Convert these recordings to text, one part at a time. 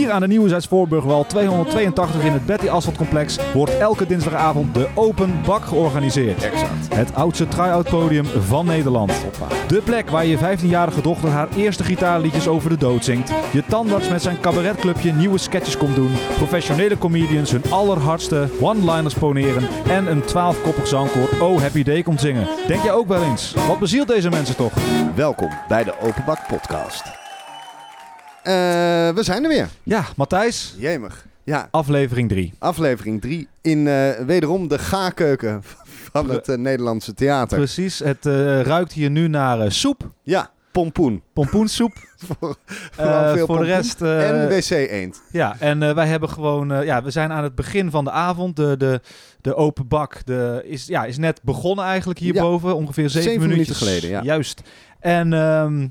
Hier aan de Nieuwe Zuid-Voorburgwal 282 in het Betty Asphalt Complex wordt elke dinsdagavond de Open Bak georganiseerd. Exact. Het oudste try-out podium van Nederland. De plek waar je 15-jarige dochter haar eerste gitaarliedjes over de dood zingt. Je tandarts met zijn cabaretclubje nieuwe sketches komt doen. Professionele comedians hun allerhardste one-liners poneren. En een twaalfkoppig zangkoor Oh Happy Day komt zingen. Denk jij ook wel eens, wat bezielt deze mensen toch? Welkom bij de Openbak Podcast. Eh, we zijn er weer. Ja, Matthijs, Jemig. Ja, aflevering 3. aflevering 3 in eh, wederom de gaakkeuken van het eh, Nederlandse theater. Precies, het ruikt hier nu naar soep, Ja, pompoen. pompoensoep. Veel voor de rest... en wc-eend. Ja, en wij hebben gewoon, ja, we zijn aan het begin van de avond. De, de, de open bak de, is, ja, is net begonnen eigenlijk hierboven. Ongeveer zeven, minuten geleden, ja. Juist. En ehm,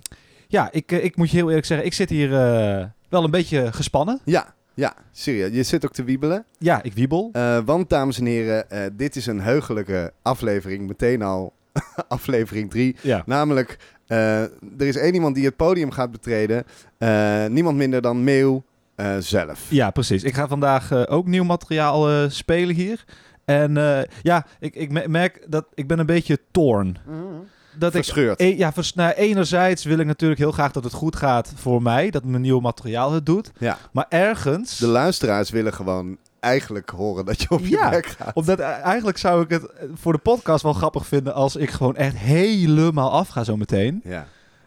ja, ik, eh, ik moet je heel eerlijk zeggen, ik zit hier eh, wel een beetje gespannen. Ja, ja, serieus. Je zit ook te wiebelen. Ja, ik wiebel. Eh, want, dames en heren, eh, dit is een heugelijke aflevering. Meteen al aflevering 3. Ja. Namelijk, eh, er is één iemand die het podium gaat betreden. Eh, niemand minder dan Meeuw eh, zelf. ja, precies. Ik ga vandaag ook nieuw materiaal eh, spelen hier. En eh, ja, ik, ik me- merk dat ik ben een beetje torn. Dat ik Verscheurd. E- ja, vers- nou, enerzijds wil ik natuurlijk heel graag dat het goed gaat voor mij, dat mijn nieuw materiaal het doet. Ja. Maar ergens, De luisteraars willen gewoon eigenlijk horen dat je op je Ja. gaat. omdat eh, eigenlijk zou ik het eh, voor de podcast wel grappig vinden als ik gewoon echt helemaal af ga zo meteen. Ja.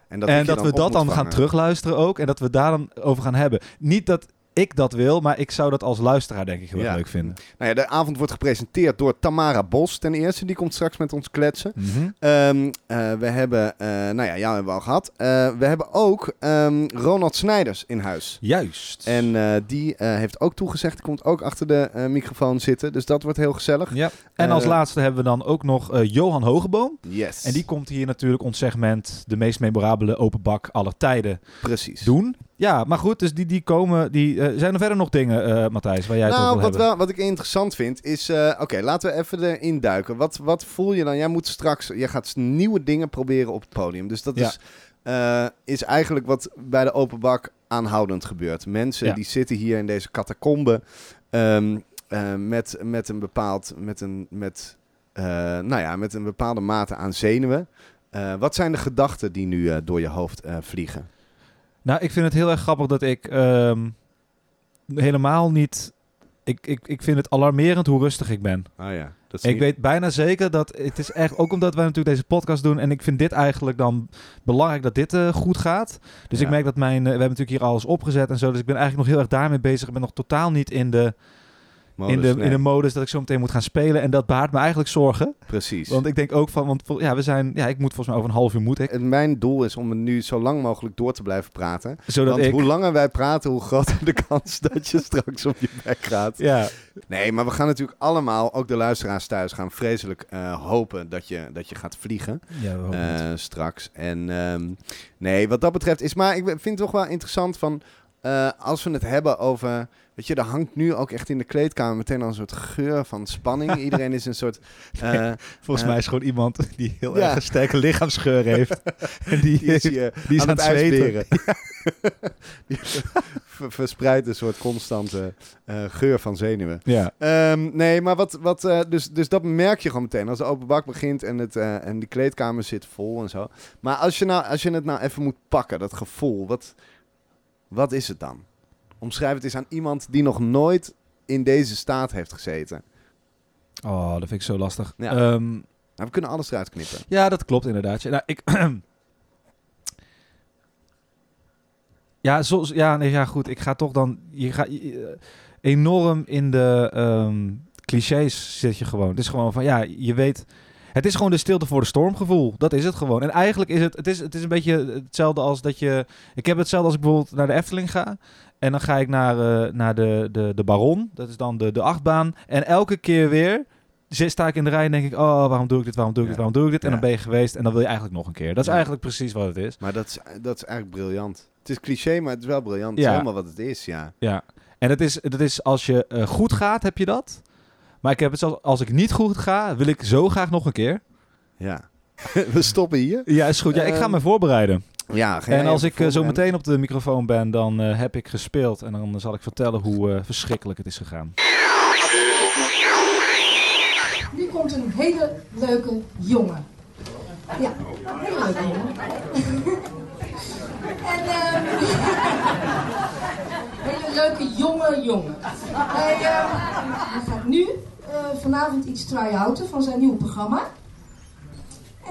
En en ik je dat we dat dan gaan terugluisteren ook en dat we daar dan over gaan hebben. Niet dat ik dat wil, maar ik zou dat als luisteraar denk ik heel Ja. leuk vinden. Nou ja, de avond wordt gepresenteerd door Tamara Bos ten eerste. Die komt straks met ons kletsen. Eh, we hebben, eh, nou ja, jou hebben we al gehad. Eh, we hebben ook ehm, Ronald Snijders in huis. Juist. En die heeft ook toegezegd, die komt ook achter de microfoon zitten. Dus dat wordt heel gezellig. ja. En als laatste hebben we dan ook nog Johan Hogeboom. Yes. En die komt hier natuurlijk ons segment de meest memorabele open bak aller tijden Precies. doen. Ja, maar goed, dus die, die komen. Die, eh, zijn er verder nog dingen, eh, Matthijs, waar jij het nou, over wat, wel, wat ik interessant vind is... eh, Oké, laten we even erin duiken. Wat, wat voel je dan? Jij moet straks... Jij gaat nieuwe dingen proberen op het podium. Dus dat Ja. is, is eigenlijk wat bij de open bak aanhoudend gebeurt. Mensen Ja. die zitten hier in deze catacombe... ehm, eh, met, met een bepaald... Met een, met, nou ja, met een bepaalde mate aan zenuwen. Wat zijn de gedachten die nu door je hoofd vliegen? Nou, ik vind het heel erg grappig dat ik ehm, helemaal niet. Ik, ik, ik vind het alarmerend hoe rustig ik ben. Ah ja, dat Ik weet bijna zeker dat het is echt, ook omdat wij natuurlijk deze podcast doen en ik vind dit eigenlijk dan belangrijk dat dit eh, goed gaat. Dus Ja. ik merk dat mijn, eh, we hebben natuurlijk hier alles opgezet en zo, dus ik ben eigenlijk nog heel erg daarmee bezig. Ik ben nog totaal niet in de, in de, in de modus dat ik zo meteen moet gaan spelen en dat baart me eigenlijk zorgen. Precies. Want ik denk ook van, want ja, we zijn, ja, ik moet volgens mij over een half uur moet ik, En mijn doel is om nu zo lang mogelijk door te blijven praten. zodat Want ik, hoe langer wij praten, hoe groter de kans dat je straks op je bek gaat. ja, Nee, maar we gaan natuurlijk allemaal, ook de luisteraars thuis, gaan vreselijk eh, hopen dat je, dat je gaat vliegen ja, we eh, straks. En ehm, nee, wat dat betreft is, maar ik vind het toch wel interessant van, eh, als we het hebben over, weet je, er hangt nu ook echt in de kleedkamer meteen al een soort geur van spanning. Iedereen is een soort, eh, Volgens eh, mij is gewoon iemand die heel ja. erg een sterke lichaamsgeur heeft. en die, die is hier die is aan, het zweten. Die ver- verspreidt een soort constante eh, geur van zenuwen. Ja. Ehm, nee, maar wat, wat dus, dus dat merk je gewoon meteen als de open bak begint en, het, en die kleedkamer zit vol en zo. Maar als je, nou, als je het nou even moet pakken, dat gevoel, wat, wat is het dan? Omschrijf het eens aan iemand die nog nooit in deze staat heeft gezeten. Oh, dat vind ik zo lastig. Ja. Ehm, Nou, we kunnen alles eruit knippen. Ja, dat klopt inderdaad. Ja, Nou, ik... ja, zo, ja, nee, ja, goed. Ik ga toch dan... Je gaat je- enorm in de ehm, clichés zit je gewoon. Het is gewoon van, ja, je weet... Het is gewoon de stilte voor de storm gevoel. Dat is het gewoon. En eigenlijk is het... Het is, het is een beetje hetzelfde als dat je... Ik heb hetzelfde als ik bijvoorbeeld naar de Efteling ga. En dan ga ik naar, eh, naar de, de, de Baron. Dat is dan de, de achtbaan. En elke keer weer zit- sta ik in de rij en denk ik... Oh, waarom doe ik dit? Waarom doe ik dit? Waarom doe ik dit? En Ja. dan ben je geweest en dan wil je eigenlijk nog een keer. Dat is Ja. eigenlijk precies wat het is. Maar dat is, dat is eigenlijk briljant. Het is cliché, maar het is wel briljant. Het is helemaal wat het is, ja. Ja. En het is, het is als je eh, goed gaat, heb je dat. Maar ik heb het zelfs als ik niet goed ga, wil ik zo graag nog een keer. Ja. We stoppen hier. Ja, is goed. Ja, ik ga Ehm, me voorbereiden. Ja, En als ik eh, zo meteen op de microfoon ben, dan eh, heb ik gespeeld. En dan zal ik vertellen hoe eh, verschrikkelijk het is gegaan. Nu komt een hele leuke jongen. Ja, een hele leuke jongen. en ehm hele leuke jonge jongen. Hij, ehm, hij gaat nu eh, vanavond iets try-outen van zijn nieuwe programma.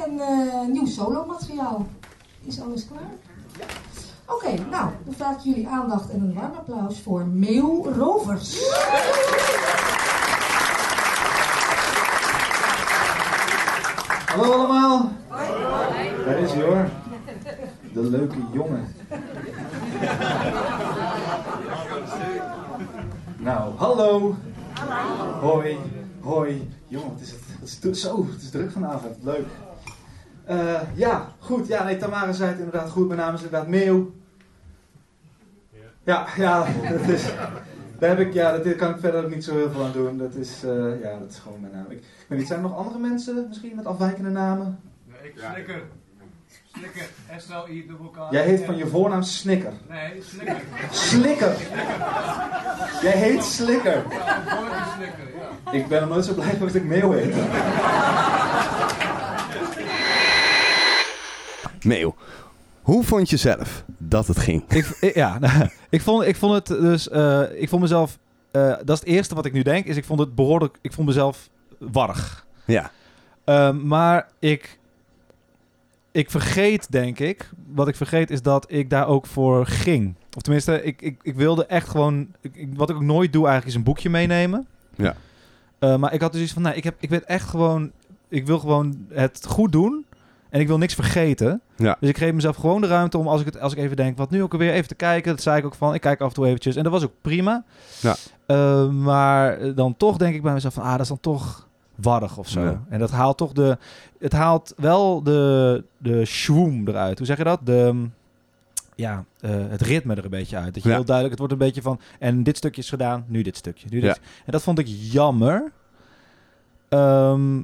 En eh, nieuw solo-materiaal. Is alles klaar? Oké, nou, dan vraag ik jullie aandacht en een warm applaus voor Meeuw Rovers. Hallo allemaal. Daar is hij hoor. De leuke jongen. Nou, hallo. Hoi. Hoi. Jongen, wat is het? Het is zo, het is druk vanavond. Leuk. Eh, ja, goed. Ja, nee, Tamara zei het inderdaad goed. Mijn naam is inderdaad Meeuw. Ja, ja, dat is... Daar heb ik, ja, dat kan ik verder ook niet zo heel veel aan doen. Dat is, eh, ja, dat is gewoon mijn naam. Ik, ik weet niet, zijn er nog andere mensen misschien met afwijkende namen? Nee, ik slikker. Slikker. S-L-I dubbel K. Jij heet van je voornaam Snikker. Nee, slikker. Slikker! Jij heet Slikker. Ja, een slikker, ja. Ik ben nog nooit zo blij geweest dat ik Meeuw heet. Meeuw, hoe vond je zelf dat het ging? Ik, ik- ja, ik, vond, ik vond het dus, eh, ik vond mezelf, eh, dat is het eerste wat ik nu denk, is ik vond het behoorlijk, ik vond mezelf warrig. Ja. Ehm, maar ik, ik vergeet, denk ik, wat ik vergeet is dat ik daar ook voor ging. Of tenminste, ik, ik, ik wilde echt gewoon, ik, wat ik ook nooit doe eigenlijk is een boekje meenemen. Ja. Eh, maar ik had dus iets van, nee, ik, heb, ik ben echt gewoon, ik wil gewoon het goed doen. En ik wil niks vergeten. Ja. Dus ik geef mezelf gewoon de ruimte om, als ik, het, als ik even denk, wat nu ook alweer, even te kijken. Dat zei ik ook van, ik kijk af en toe eventjes. En dat was ook prima. Ja. Eh, maar dan toch denk ik bij mezelf van, ah, dat is dan toch warrig of zo. Ja. En dat haalt toch de, het haalt wel de, de schwoem eruit. Hoe zeg je dat? De, ja, eh, het ritme er een beetje uit. Dat je Ja. heel duidelijk, het wordt een beetje van, en dit stukje is gedaan, nu dit stukje. Nu dit. Ja. En dat vond ik jammer. Ehm,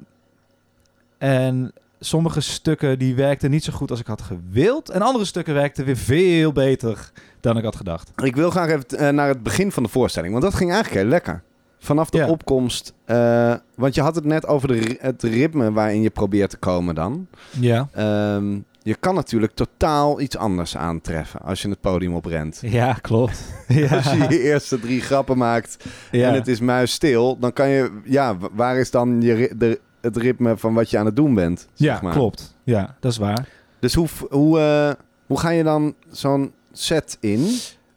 en sommige stukken die werkten niet zo goed als ik had gewild. En andere stukken werkten weer veel beter dan ik had gedacht. Ik wil graag even eh, naar het begin van de voorstelling, want dat ging eigenlijk heel lekker. Vanaf de Ja. opkomst, eh, want je had het net over de, het ritme waarin je probeert te komen dan. Ja. Ehm, je kan natuurlijk totaal iets anders aantreffen als je het podium oprent. Ja, klopt. Ja. Als je je eerste drie grappen maakt ja. en het is muisstil, dan kan je, ja, waar is dan je, de, het ritme van wat je aan het doen bent? ja, zeg maar. klopt. Ja, dat is waar. Dus hoe, hoe, eh, hoe ga je dan zo'n set in?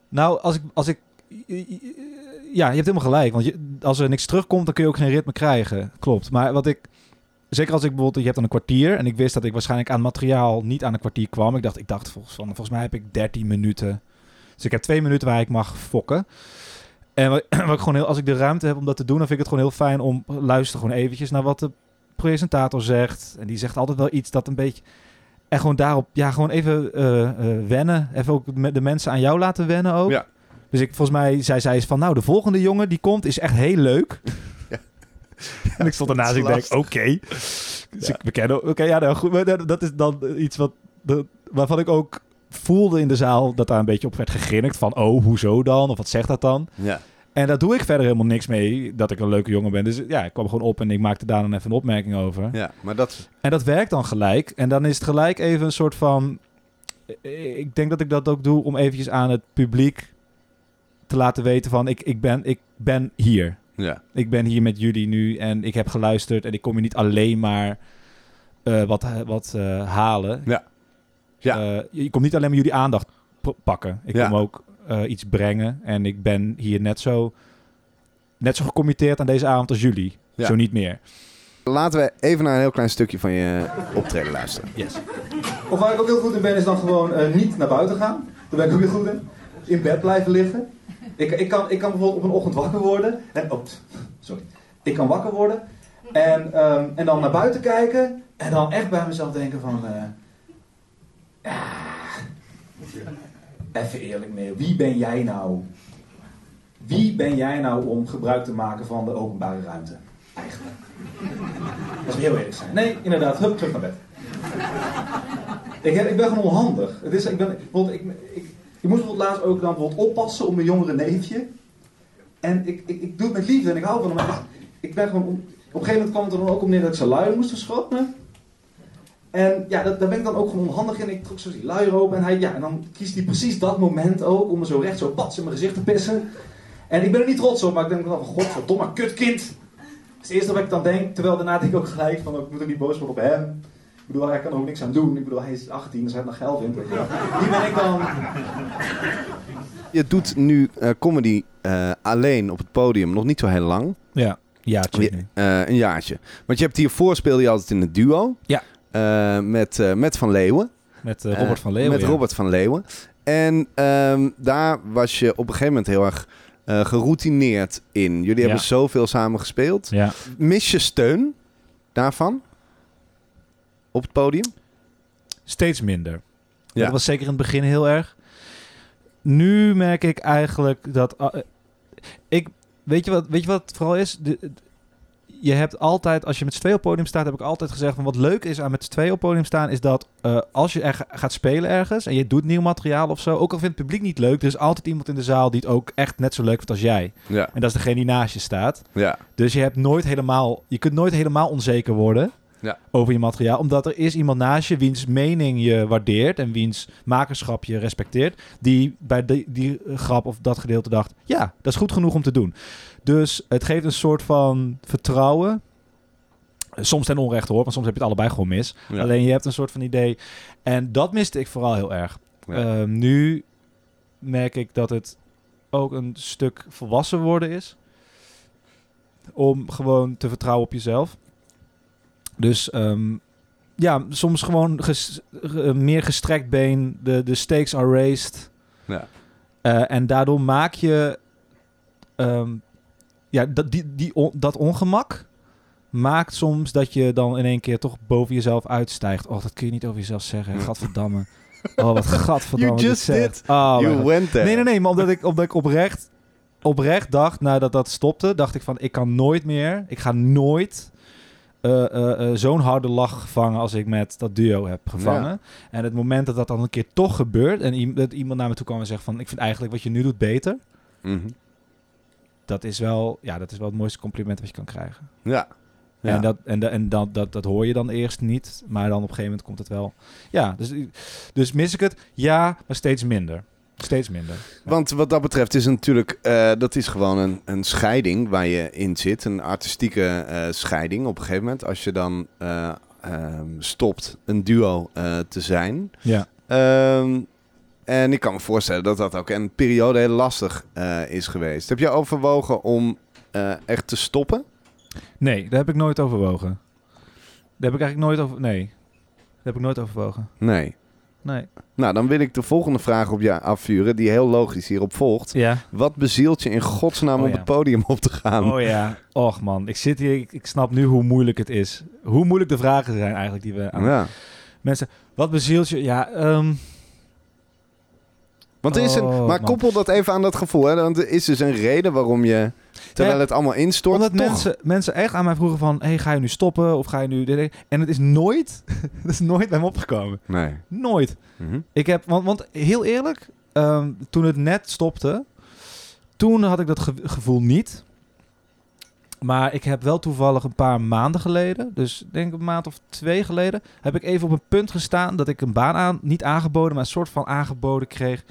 Nou, als ik, als ik... Ja, je hebt helemaal gelijk. Want je, als er niks terugkomt, dan kun je ook geen ritme krijgen. Klopt. Maar wat ik... Zeker als ik bijvoorbeeld... Je hebt dan een kwartier. En ik wist dat ik waarschijnlijk aan materiaal niet aan een kwartier kwam. Ik dacht, ik dacht volgens, van, volgens mij heb ik 13 minuten. Dus ik heb twee minuten waar ik mag fokken. En wat, wat ik gewoon heel, als ik de ruimte heb om dat te doen, dan vind ik het gewoon heel fijn om luister gewoon eventjes naar wat de presentator zegt. En die zegt altijd wel iets dat een beetje. En gewoon daarop, ja, gewoon even eh, eh, wennen. Even ook met de mensen aan jou laten wennen ook. Ja. Dus ik, volgens mij zei zij is van, nou, de volgende jongen die komt is echt heel leuk. en ik stond ernaast en ik denk, oké. Dus ik beken, oké, ja, nou goed. Maar dat, is dan iets wat, waarvan ik ook voelde in de zaal dat daar een beetje op werd gegrinnikt. Van, oh, hoezo dan? Of wat zegt dat dan? Ja. En daar doe ik verder helemaal niks mee, dat ik een leuke jongen ben. Dus ja, ik kwam gewoon op en ik maakte daar dan even een opmerking over. ja, maar dat... En dat werkt dan gelijk. En dan is het gelijk even een soort van... eh, Ik denk dat ik dat ook doe om eventjes aan het publiek te laten weten van... Ik, ik, ben, ik ben hier. Ja. Ik ben hier met jullie nu en ik heb geluisterd. En ik kom je niet alleen maar eh, wat, wat eh, halen. Ja. Ja. Eh, je komt niet alleen maar jullie aandacht pakken. Ik Ja. kom ook eh, iets brengen. En ik ben hier net zo, net zo gecommitteerd aan deze avond als jullie. Ja. Zo niet meer. Laten we even naar een heel klein stukje van je optreden luisteren. Yes. Of waar ik ook heel goed in ben, is dan gewoon eh, niet naar buiten gaan. Daar ben ik ook heel goed in. In bed blijven liggen. Ik, ik, kan, ik kan bijvoorbeeld op een ochtend wakker worden. En, oh, sorry. Ik kan wakker worden. En, ehm, en dan naar buiten kijken. En dan echt bij mezelf denken van... eh, ja, even eerlijk mee. Wie ben jij nou? Wie ben jij nou om gebruik te maken van de openbare ruimte? Eigenlijk. Als we heel eerlijk zijn. Nee, inderdaad. Hup, terug naar bed. Ik, heb, ik ben gewoon onhandig. Het is, ik, ben, bijvoorbeeld, ik, ik, moest bijvoorbeeld laatst ook dan bijvoorbeeld oppassen op mijn jongere neefje. En ik, ik, doe het met liefde en ik hou van hem. Ik ben gewoon, on- op een gegeven moment kwam het er dan ook op neer dat ik zijn luier moest verschonen. En ja, dat, daar ben ik dan ook gewoon onhandig in. Ik trok zo die luier open en, hij, ja, en dan kiest hij precies dat moment ook om me zo recht zo pats in mijn gezicht te pissen. En ik ben er niet trots op, maar ik denk dan van, godverdomme, kutkind. Dat is het eerste wat ik dan denk, terwijl daarna denk ik ook gelijk van, ik moet ook niet boos worden op hem. Ik bedoel, hij kan er ook niks aan doen. Ik bedoel, hij is 18, dus hij heeft nog geld in. Die ben ik dan... Je doet nu eh, comedy eh, alleen op het podium nog niet zo heel lang. Ja, ja, Ja, eh, een jaartje. Want je hebt hiervoor speelde je altijd in het duo. Ja. Eh, met, eh, met Van Leeuwen. Met eh, Robert van Leeuwen. Met ja. Robert van Leeuwen. En ehm, daar was je op een gegeven moment heel erg eh, geroutineerd in. Jullie Ja. hebben zoveel samen gespeeld. Ja. Mis je steun daarvan? Op het podium? Steeds minder. Ja. Dat was zeker in het begin heel erg. Nu merk ik eigenlijk dat... ik, weet, je wat, weet je wat het vooral is? De- je hebt altijd, als je met z'n tweeën op podium staat, heb ik altijd gezegd van wat leuk is aan met z'n tweeën op het podium staan, is dat eh, als je er ga- gaat spelen ergens en je doet nieuw materiaal of zo, ook al vindt het publiek niet leuk, er is altijd iemand in de zaal die het ook echt net zo leuk vindt als jij. Ja. En dat is degene die naast je staat. Ja. Dus je hebt nooit helemaal, je kunt nooit helemaal onzeker worden Ja. over je materiaal, omdat er is iemand naast je wiens mening je waardeert en wiens makerschap je respecteert, die bij die, die grap of dat gedeelte dacht, ja, dat is goed genoeg om te doen. Dus het geeft een soort van vertrouwen. Soms ten onrechte hoor, want soms heb je het allebei gewoon mis. Ja. Alleen je hebt een soort van idee. En dat miste ik vooral heel erg. Ja. Ehm, nu merk ik dat het ook een stuk volwassen worden is. Om gewoon te vertrouwen op jezelf. Dus ehm, ja, soms gewoon ges- eh, meer gestrekt been. De, de stakes are raised. Ja. Eh, en daardoor maak je ehm, ja, dat, die, die on- dat ongemak maakt soms dat je dan in één keer toch boven jezelf uitstijgt. Oh, dat kun je niet over jezelf zeggen. Gadverdamme. Oh, wat gadverdamme. You just did. Oh, you went there. Nee, nee, nee. Maar omdat ik, omdat ik oprecht, oprecht dacht, nadat dat stopte, dacht ik van, ik kan nooit meer, ik ga nooit eh, eh, eh, zo'n harde lach vangen als ik met dat duo heb gevangen. En het moment dat dat dan een keer toch gebeurt en dat iemand naar me toe kwam en zegt van, ik vind eigenlijk wat je nu doet beter, Mhm. dat is wel, ja, dat is wel het mooiste compliment wat je kan krijgen. Ja. Ja. En, dat, en, en dat, dat, dat hoor je dan eerst niet, maar dan op een gegeven moment komt het wel. Ja, dus, dus mis ik het? Ja, maar steeds minder. Steeds minder. Want wat dat betreft is natuurlijk, eh, dat is gewoon een, een scheiding waar je in zit. Een artistieke eh, scheiding op een gegeven moment. Als je dan eh, ehm, stopt een duo te zijn. Ja. Ehm, en ik kan me voorstellen dat dat ook een periode heel lastig is geweest. Heb je overwogen om echt te stoppen? Nee, daar heb ik nooit overwogen. Daar heb ik eigenlijk nooit over. Nee. Daar heb ik nooit overwogen. Nee. Nee. Nou, dan wil ik de volgende vraag op je afvuren, die heel logisch hierop volgt. Ja. Wat bezielt je in godsnaam Oh op ja. het podium op te gaan? Oh ja. Och man, ik zit hier. Ik, ik snap nu hoe moeilijk het is. Hoe moeilijk de vragen zijn eigenlijk die we aan Ja. mensen. Wat bezielt je? Ja. ehm, Want er is een, Oh, maar man. koppel dat even aan dat gevoel. Hè? Want er is dus een reden waarom je, terwijl Ja, het allemaal instort, omdat toch... mensen, mensen echt aan mij vroegen van, hey, ga je nu stoppen of ga je nu dit? En het is nooit, het is nooit bij me opgekomen. Nee. Nooit. Mhm. Ik heb, want, want heel eerlijk, ehm, toen het net stopte, toen had ik dat ge- gevoel niet. Maar ik heb wel toevallig een paar maanden geleden, dus ik denk een maand of twee geleden, heb ik even op een punt gestaan dat ik een baan aan, niet aangeboden, maar een soort van aangeboden kreeg.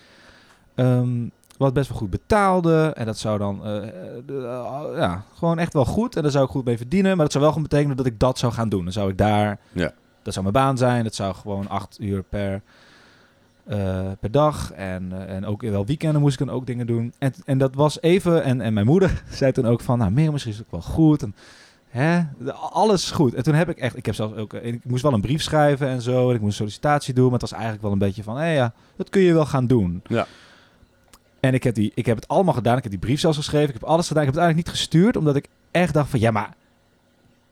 ehm, wat best wel goed betaalde. En dat zou dan, eh, eh, eh, ja, gewoon echt wel goed. En daar zou ik goed mee verdienen. Maar dat zou wel gewoon betekenen dat ik dat zou gaan doen. Dan zou ik daar, Ja. dat zou mijn baan zijn. Dat zou gewoon acht uur per, per dag. En, en ook wel weekenden moest ik dan ook dingen doen. En, en dat was even, en, en mijn moeder zei toen ook van, nou, meer misschien is het ook wel goed. En, hè, alles goed. En toen heb ik echt, ik heb zelfs ook, ik moest wel een brief schrijven en zo. En ik moest een sollicitatie doen. Maar het was eigenlijk wel een beetje van, hé ja, dat kun je wel gaan doen. Ja. En ik heb, die, ik heb het allemaal gedaan. Ik heb die brief zelfs geschreven. Ik heb alles gedaan. Ik heb het eigenlijk niet gestuurd, omdat ik echt dacht van, ja, maar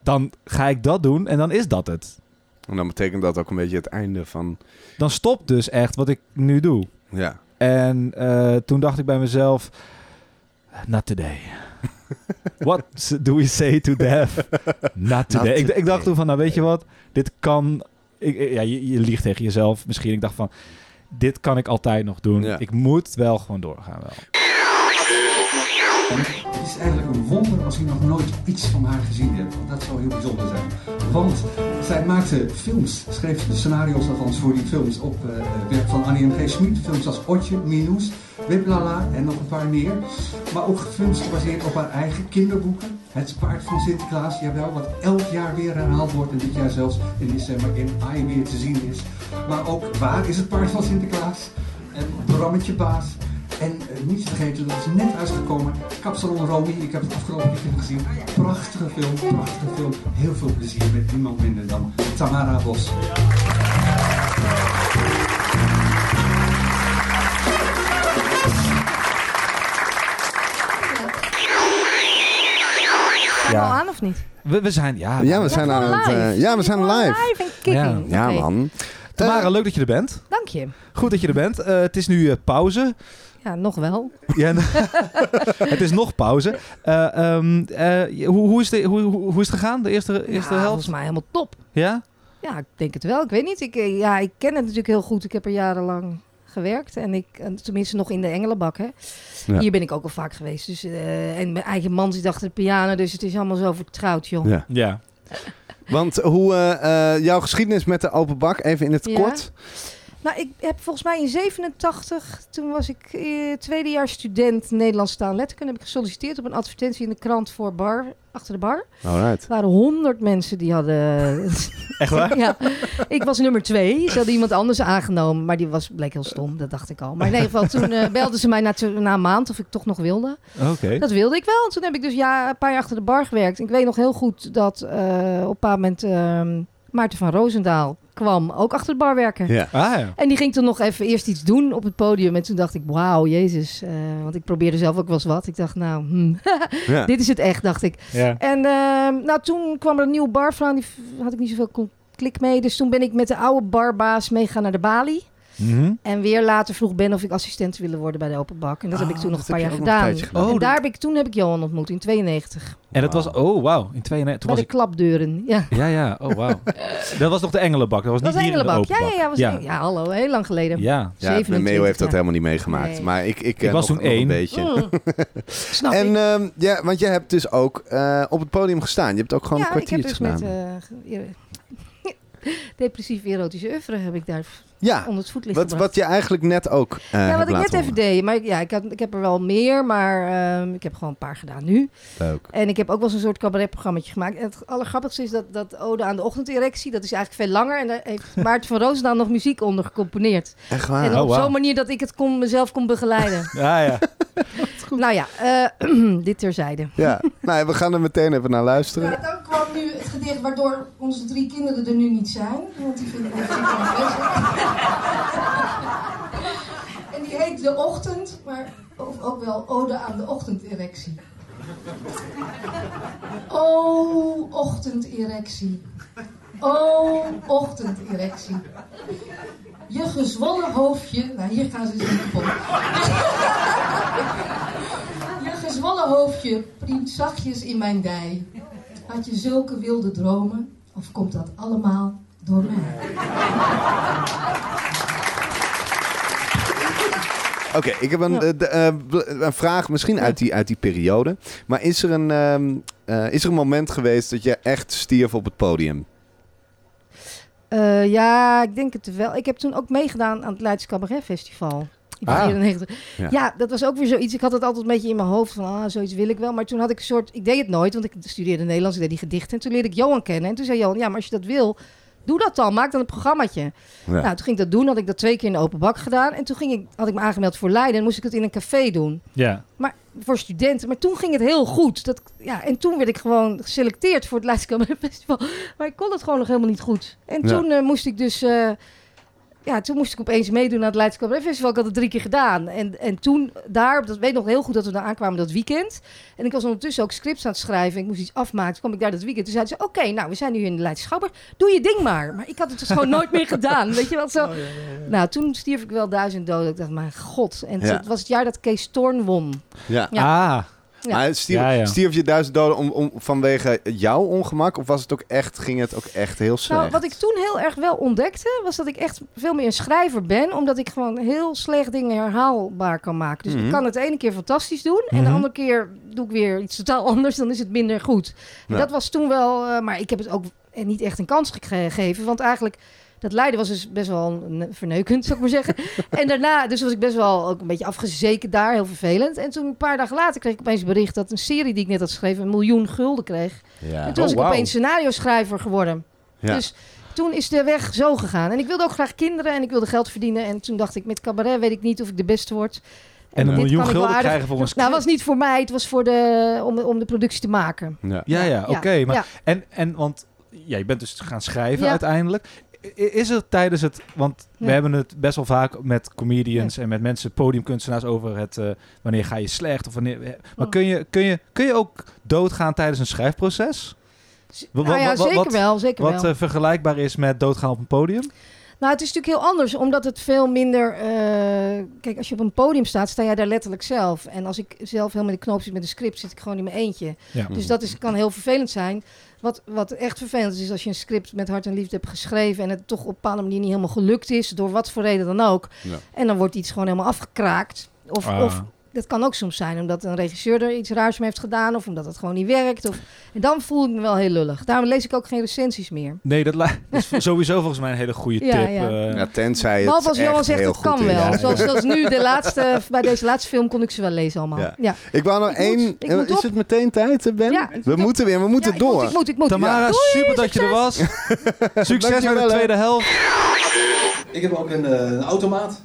dan ga ik dat doen en dan is dat het. En dan betekent dat ook een beetje het einde van... Dan stopt dus echt wat ik nu doe. Ja. En eh, toen dacht ik bij mezelf, not today. What do we say to death? Not today. Ik, ik dacht toen van, nou weet je wat, dit kan ik, ik- ja, je, je liegt tegen jezelf misschien. Ik dacht van, dit kan ik altijd nog doen. Ja. Ik moet wel gewoon doorgaan wel. Is eigenlijk een wonder als je nog nooit iets van haar gezien hebt. Want dat zou heel bijzonder zijn. Want zij maakte films, schreef de scenario's alvast voor die films op eh, werk van Annie M. G. Schmid. Films als Otje, Minoes, Wiplala en nog een paar meer. Maar ook films gebaseerd op haar eigen kinderboeken. Het paard van Sinterklaas, jawel, wat elk jaar weer herhaald wordt. En dit jaar zelfs in december in AI weer te zien is. Maar ook Waar is het paard van Sinterklaas? En Brammetje Baas. En eh, niet te vergeten, dat is net uitgekomen, Kapsalon Romy. Ik heb het afgelopen weekend gezien. Prachtige film, prachtige film. Heel veel plezier met niemand minder dan Tamara Bos. Ja. al aan of niet? We, we zijn, ja. Ja, we zijn aan het... live. eh, ja, we zijn live. Live. Ja, Oké. man. Tamara, leuk dat je er bent. Dank je. Goed dat je er bent. Eh, het is nu pauze. Ja, nog wel. Ja, het is nog pauze. Eh, ehm, eh, hoe, hoe, is de, hoe, hoe, is het gegaan, de eerste, eerste ja, helft? volgens mij helemaal top. Ja? Ja, ik denk het wel. Ik weet niet. Ik, eh, ja, ik ken het natuurlijk heel goed. Ik heb er jarenlang gewerkt. En ik, en tenminste nog in de Engelenbak. Hè. Ja. Hier ben ik ook al vaak geweest. Dus, eh, en mijn eigen man zit achter de piano. Dus het is allemaal zo vertrouwd, joh. Ja. Ja. Want hoe jouw geschiedenis met de open bak, even in het Ja. kort. Nou, ik heb volgens mij in 87, toen was ik eh, tweedejaars student Nederlands taal en letterkunde, heb ik gesolliciteerd op een advertentie in de krant voor bar, achter de bar. Alright. Er waren honderd mensen die hadden... Echt waar? ja, ik was nummer twee. Ze hadden iemand anders aangenomen, maar die was, bleek heel stom, dat dacht ik al. Maar in ieder geval, toen eh, belden ze mij na, na een maand of ik toch nog wilde. Oké. Dat wilde ik wel. En toen heb ik dus ja, een paar jaar achter de bar gewerkt. Ik weet nog heel goed dat eh, op een bepaald moment ehm, Maarten van Roosendaal kwam ook achter de bar werken. Ja. Ah ja. En die ging toen nog even eerst iets doen op het podium. En toen dacht ik, wauw, jezus. eh, want ik probeerde zelf ook wel eens wat. Ik dacht, nou, hmm, Ja. dit is het echt, dacht ik. ja. En ehm, nou, toen kwam er een nieuwe barvrouw. Die had ik niet zoveel klik mee. Dus toen ben ik met de oude barbaas meegaan naar de Bali. Mhm. En weer later vroeg Ben of ik assistent wilde worden bij de Open Bak. En dat heb ik Oh, toen nog een paar jaar een gedaan. gedaan. en Oh, daar heb ik, toen heb ik Johan ontmoet, in 92. En dat was, oh wauw, in 92. Toen Bij was de ik, klapdeuren, ja. ja, ja, oh wauw. dat was nog de Engelenbak, dat was Dat niet was hier in de Engelenbak. Ja, ja, ja, was ja. ja. ja, hallo, heel lang geleden. Ja. Ja, 27, Meo heeft dat ja. helemaal niet meegemaakt. Nee. Maar ik, ik, Ik eh, was nog, toen nog een één. beetje. Mm. Snap En ik. ehm, ja, want jij hebt dus ook eh, op het podium gestaan. Je hebt ook gewoon ja, een ik heb kwartiertje dus gedaan. met eh, depressief erotische oeuvre heb ik daar ja, onder het voetlicht wat, gebracht. wat je eigenlijk net ook eh ja, hebt wat ik net even deed. Maar ik- ja, ik, had, ik heb er wel meer, maar ehm, ik heb gewoon een paar gedaan nu. Leuk. En ik heb ook wel eens een soort cabaretprogramma gemaakt. En het allergrappigste is dat, dat Ode aan de ochtenderectie, dat is eigenlijk veel langer. En daar heeft Maarten van Roosendaal nog muziek onder gecomponeerd. Echt waar? en oh, op wauw. zo'n manier dat ik het kon, mezelf kon begeleiden. Ja, ja. nou ja, eh, dit terzijde. Ja, nou, we gaan er meteen even naar luisteren. Ja, dan kwam nu het gedicht waardoor onze drie kinderen er nu niet zijn. Want die vinden het super En die heet De Ochtend, maar ook, wel Ode aan de Ochtenderectie. O, ochtenderectie. O, ochtenderectie. Je gezwollen hoofdje... Nou, hier gaan ze eens kapot. Je gezwollen hoofdje priemt zachtjes in mijn dij. Had je zulke wilde dromen? Of komt dat allemaal door? Oké, ik heb een, eh, eh, een vraag misschien uit die, uit die periode. Maar is er, een, ehm, eh, is er een moment geweest dat je echt stierf op het podium? Ja, ik denk het wel. Ik heb toen ook meegedaan aan het Leids Cabaret Festival. Ah. 94. Ja. Ja. dat was ook weer zoiets. Ik had het altijd een beetje in mijn hoofd van, ah, zoiets wil ik wel. Maar toen had ik een soort, ik deed het nooit, want ik studeerde Nederlands, ik deed die gedichten. En toen leerde ik Johan kennen. En toen zei Johan, ja, maar als je dat wil, doe dat dan. Maak dan een programmaatje. Ja. Nou, toen ging ik dat doen. Had ik dat twee keer in de open bak gedaan. En toen ging ik, had ik me aangemeld voor Leiden. En moest ik het in een café doen. ja. Maar voor studenten. Maar toen ging het heel goed. Dat, ja, en toen werd ik gewoon geselecteerd voor het Leids Cabaret Festival. Maar ik kon het gewoon nog helemaal niet goed. En Ja. toen eh, moest ik dus... eh, ja, toen moest ik opeens meedoen aan het Leids Cabaret Festival. Ik had het drie keer gedaan. En, en toen daar, dat weet ik nog heel goed dat we daar aankwamen dat weekend. En ik was ondertussen ook scripts aan het schrijven. Ik moest iets afmaken. Toen kwam ik daar dat weekend. Toen zeiden ze, oké, nou, we zijn nu in de Leidse Schouwburg. Doe je ding maar. Maar ik had het dus gewoon nooit meer gedaan. Weet je wat zo? Nou, toen stierf ik wel duizend doden. Ik dacht, mijn god. En Ja. het was het jaar dat Kees Storn won. Ja. Ja. Ah. Ja. Maar stierf, Ja, ja. stierf je duizend doden om, om, vanwege jouw ongemak? Of was het ook echt, ging het ook echt heel slecht? Nou, wat ik toen heel erg wel ontdekte, was dat ik echt veel meer een schrijver ben. Omdat ik gewoon heel slecht dingen herhaalbaar kan maken. Dus Mhm. ik kan het ene keer fantastisch doen. En de Mhm. andere keer doe ik weer iets totaal anders. Dan is het minder goed. En Ja. Dat was toen wel... eh, maar ik heb het ook eh, niet echt een kans ge- gegeven. Want eigenlijk... Dat Leiden was dus best wel verneukend, zou ik maar zeggen. en daarna, dus was ik best wel ook een beetje afgezeken daar, heel vervelend. En toen een paar dagen later kreeg ik opeens bericht dat een serie die ik net had geschreven een miljoen gulden kreeg. ja. En toen was Oh, ik opeens scenario schrijver geworden. Ja. Dus toen is de weg zo gegaan. En ik wilde ook graag kinderen en ik wilde geld verdienen. En toen dacht ik, met cabaret weet ik niet of ik de beste word. En een miljoen gulden aardig- krijgen voor een Nou, was niet voor mij, het was voor de, om, om de productie te maken. Ja. Ja, ja, oké. maar ja. en, en want ja, je bent dus gaan schrijven Ja. uiteindelijk. Is er tijdens het, want we hebben het best wel vaak met comedians en met mensen, podiumkunstenaars over het eh, wanneer ga je slecht of wanneer. Maar Oh. kun je, kun, je, kun je ook doodgaan tijdens een schrijfproces? Nou ja, zeker wat- wel, zeker Wat wel. eh, vergelijkbaar is met doodgaan op een podium? Nou, het is natuurlijk heel anders, omdat het veel minder... eh, kijk, als je op een podium staat, sta jij daar letterlijk zelf. En als ik zelf helemaal in de knoop zit met een script, zit ik gewoon in mijn eentje. Ja. Dus dat is, kan heel vervelend zijn. Wat, wat echt vervelend is, is als je een script met hart en liefde hebt geschreven... en het toch op een bepaalde manier niet helemaal gelukt is, door wat voor reden dan ook. Ja. En dan wordt iets gewoon helemaal afgekraakt. Of, Ah. of dat kan ook soms zijn omdat een regisseur er iets raars mee heeft gedaan... of omdat het gewoon niet werkt. Of, en dan voel ik me wel heel lullig. Daarom lees ik ook geen recensies meer. Nee, dat, is sowieso volgens mij een hele goede Ja, tip. ja. eh. Ja, tenzij het als Johan echt zegt, dat kan wel. Ja. Zoals, zoals nu, de laatste, bij deze laatste film kon ik ze wel lezen allemaal. Ja. Ja. Ik wou nog Ik moet- één... ik moet is op. het meteen tijd, eh, Ben? Ja, we moeten weer, we moeten Ja, ik moet, door. ik moet, ik moet. Tamara, Ja. super dat je er was. Succes met de tweede helft. Ik heb ook een, eh, een automaat.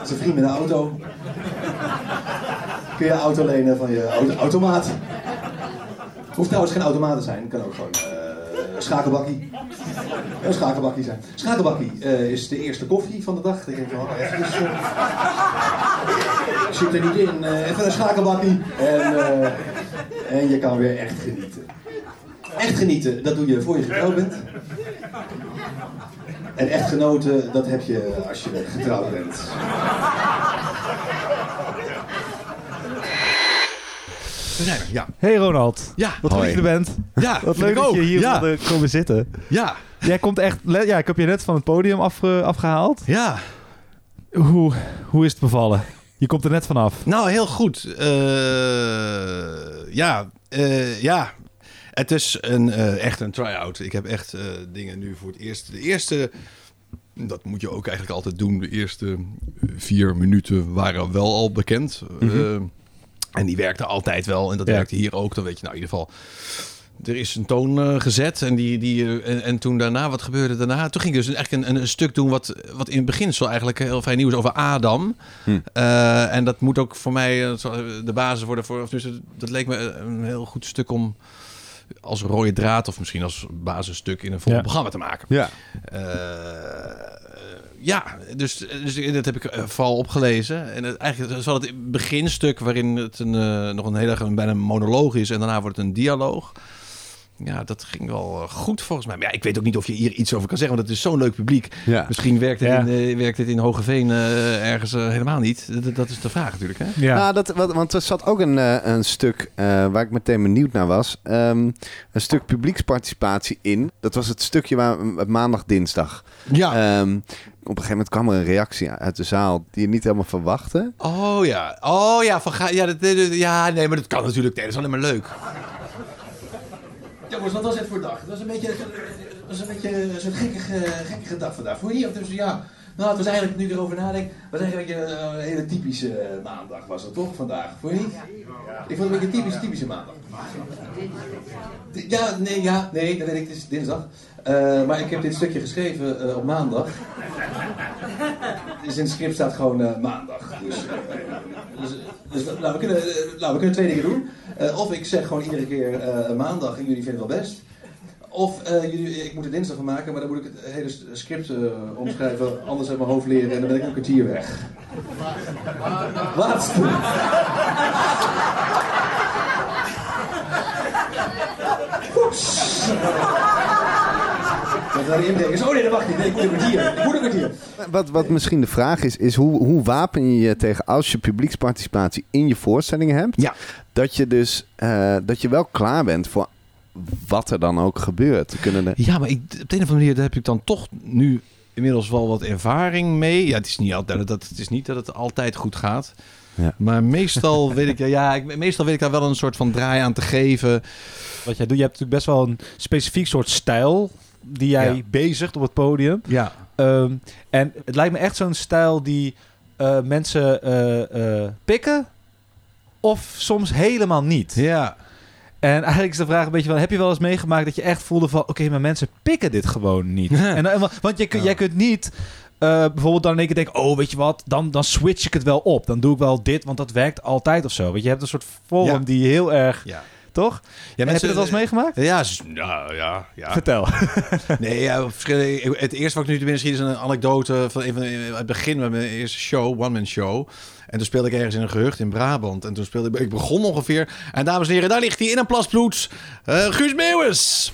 Een vriend met een auto. Kun je auto lenen van je auto automaat. Hoeft trouwens geen automaat te zijn. Kan ook gewoon een schakelbakkie. Een schakelbakkie zijn. Schakelbakkie eh, is de eerste koffie van de dag. Dan denk ik van, oh, even dus, zit er niet in. eh, even een schakelbakkie. En, en je kan weer echt genieten. Echt genieten, dat doe je voor je getrouwd bent. En echtgenoten, dat heb je als je getrouwd bent. We zijn er, ja. Hey Ronald, Ja, wat goed dat je er bent. ja Wat leuk dat ook. je hier ja. wilde komen zitten. Ja, Jij komt echt... Ja, ik heb je net van het podium afge- afgehaald. ja. Hoe, hoe is het bevallen? Je komt er net vanaf. Nou, heel goed. Eh, ja, eh, ja. Het is een, eh, echt een try-out. Ik heb echt eh, dingen nu voor het eerst. De eerste, dat moet je ook eigenlijk altijd doen. De eerste vier minuten waren wel al bekend. Eh, en die werkte altijd wel. En dat Ja. werkte hier ook. Dan weet je nou in ieder geval. Er is een toon eh, gezet en, die, die, eh, en, en toen daarna, wat gebeurde daarna? Toen ging ik dus eigenlijk een, een, stuk doen wat, wat in het beginsel eigenlijk heel fijn nieuw is over Adam. Hm. Eh, en dat moet ook voor mij eh, de basis worden voor. Of dus, dat leek me een heel goed stuk om als rode draad of misschien als basisstuk in een volgend Ja. programma te maken. Ja. Eh, ja, dus, dus dat heb ik eh, vooral opgelezen. En het, eigenlijk is wel het beginstuk waarin het een, eh, nog een hele een- bijna een monoloog is en daarna wordt het een dialoog. Ja, dat ging wel eh, goed volgens mij. Maar ja, ik weet ook niet of je hier iets over kan zeggen, want het is zo'n leuk publiek. Ja. Misschien werkt het, Ja. in, eh, werkt het in Hogeveen eh, ergens helemaal niet. Dat, dat is de vraag natuurlijk. Hè? Ja. Nou, dat, wat, want er zat ook een, eh, een stuk eh, waar ik meteen benieuwd naar was. Ehm, een stuk publieksparticipatie in. Dat was het stukje waar maandag, dinsdag. Ja. Ehm, op een gegeven moment kwam er een reactie uit de zaal die je niet helemaal verwachtte. Oh ja, oh ja, van ga, ja, dat- ja, nee, maar dat kan natuurlijk. Nee, dat is alleen maar leuk. Jongens, wat was het voor dag? Het was een beetje, was een beetje een soort gekkige, gekkige dag vandaag. Voor je? Dus, ja, nou, het was eigenlijk, nu ik erover nadenk, was eigenlijk een, hele typische eh, maandag was het toch vandaag? Voor je? niet? Ik vond het een beetje een typische, typische maandag. Ja, nee, ja, nee, dat weet ik, het is dinsdag. Eh, maar ik heb dit stukje geschreven eh, op maandag. Dus in het script staat gewoon maandag. Dus, eh, dus, dus nou, we kunnen, nou, we kunnen twee dingen doen. Of ik zeg gewoon iedere keer maandag en jullie vinden het wel best. Of eh, jullie, ik moet er dinsdag van maken, maar dan moet ik het hele script eh, omschrijven, anders uit mijn hoofd leren en dan ben ik een kwartier weg. Laatste. Dat naar de inbreker is. Oh nee, dat mag niet. Nee, ik moet een kwartier. Ik moet een kwartier. Wat, wat misschien de vraag is, is hoe, hoe wapen je je tegen als je publieksparticipatie in je voorstellingen hebt? Ja. Dat je dus eh, dat je wel klaar bent voor wat er dan ook gebeurt. Kunnen er- Ja, maar ik, op de een of andere manier daar heb ik dan toch nu inmiddels wel wat ervaring mee. Ja, het is niet altijd dat het is niet dat het altijd goed gaat. Ja. Maar meestal weet ik ja, ik, meestal weet ik daar wel een soort van draai aan te geven. Wat jij doet, je hebt natuurlijk best wel een specifiek soort stijl die jij Ja. bezigt op het podium. Ja. Ehm, en het lijkt me echt zo'n stijl die eh, mensen eh, eh, pikken of soms helemaal niet. Ja. En eigenlijk is de vraag een beetje van, heb je wel eens meegemaakt dat je echt voelde van, oké, maar mensen pikken dit gewoon niet. en, want je, Ja. jij kunt niet eh, bijvoorbeeld dan in één keer denken, oh, weet je wat, dan, dan switch ik het wel op. Dan doe ik wel dit, want dat werkt altijd of zo. Want je hebt een soort vorm Ja. die heel erg, Ja. Toch? Ja, En heb je dat wel eens meegemaakt? Ja, ja, ja, ja. Vertel. Nee, ja, het eerste wat ik nu te binnen schiet is een anekdote van de- het begin van mijn eerste show, one man show. En toen speelde ik ergens in een gehucht in Brabant. En toen speelde ik, ik begon ongeveer. En dames en heren, daar ligt hij in een plas bloed. Eh, Guus Meeuwis.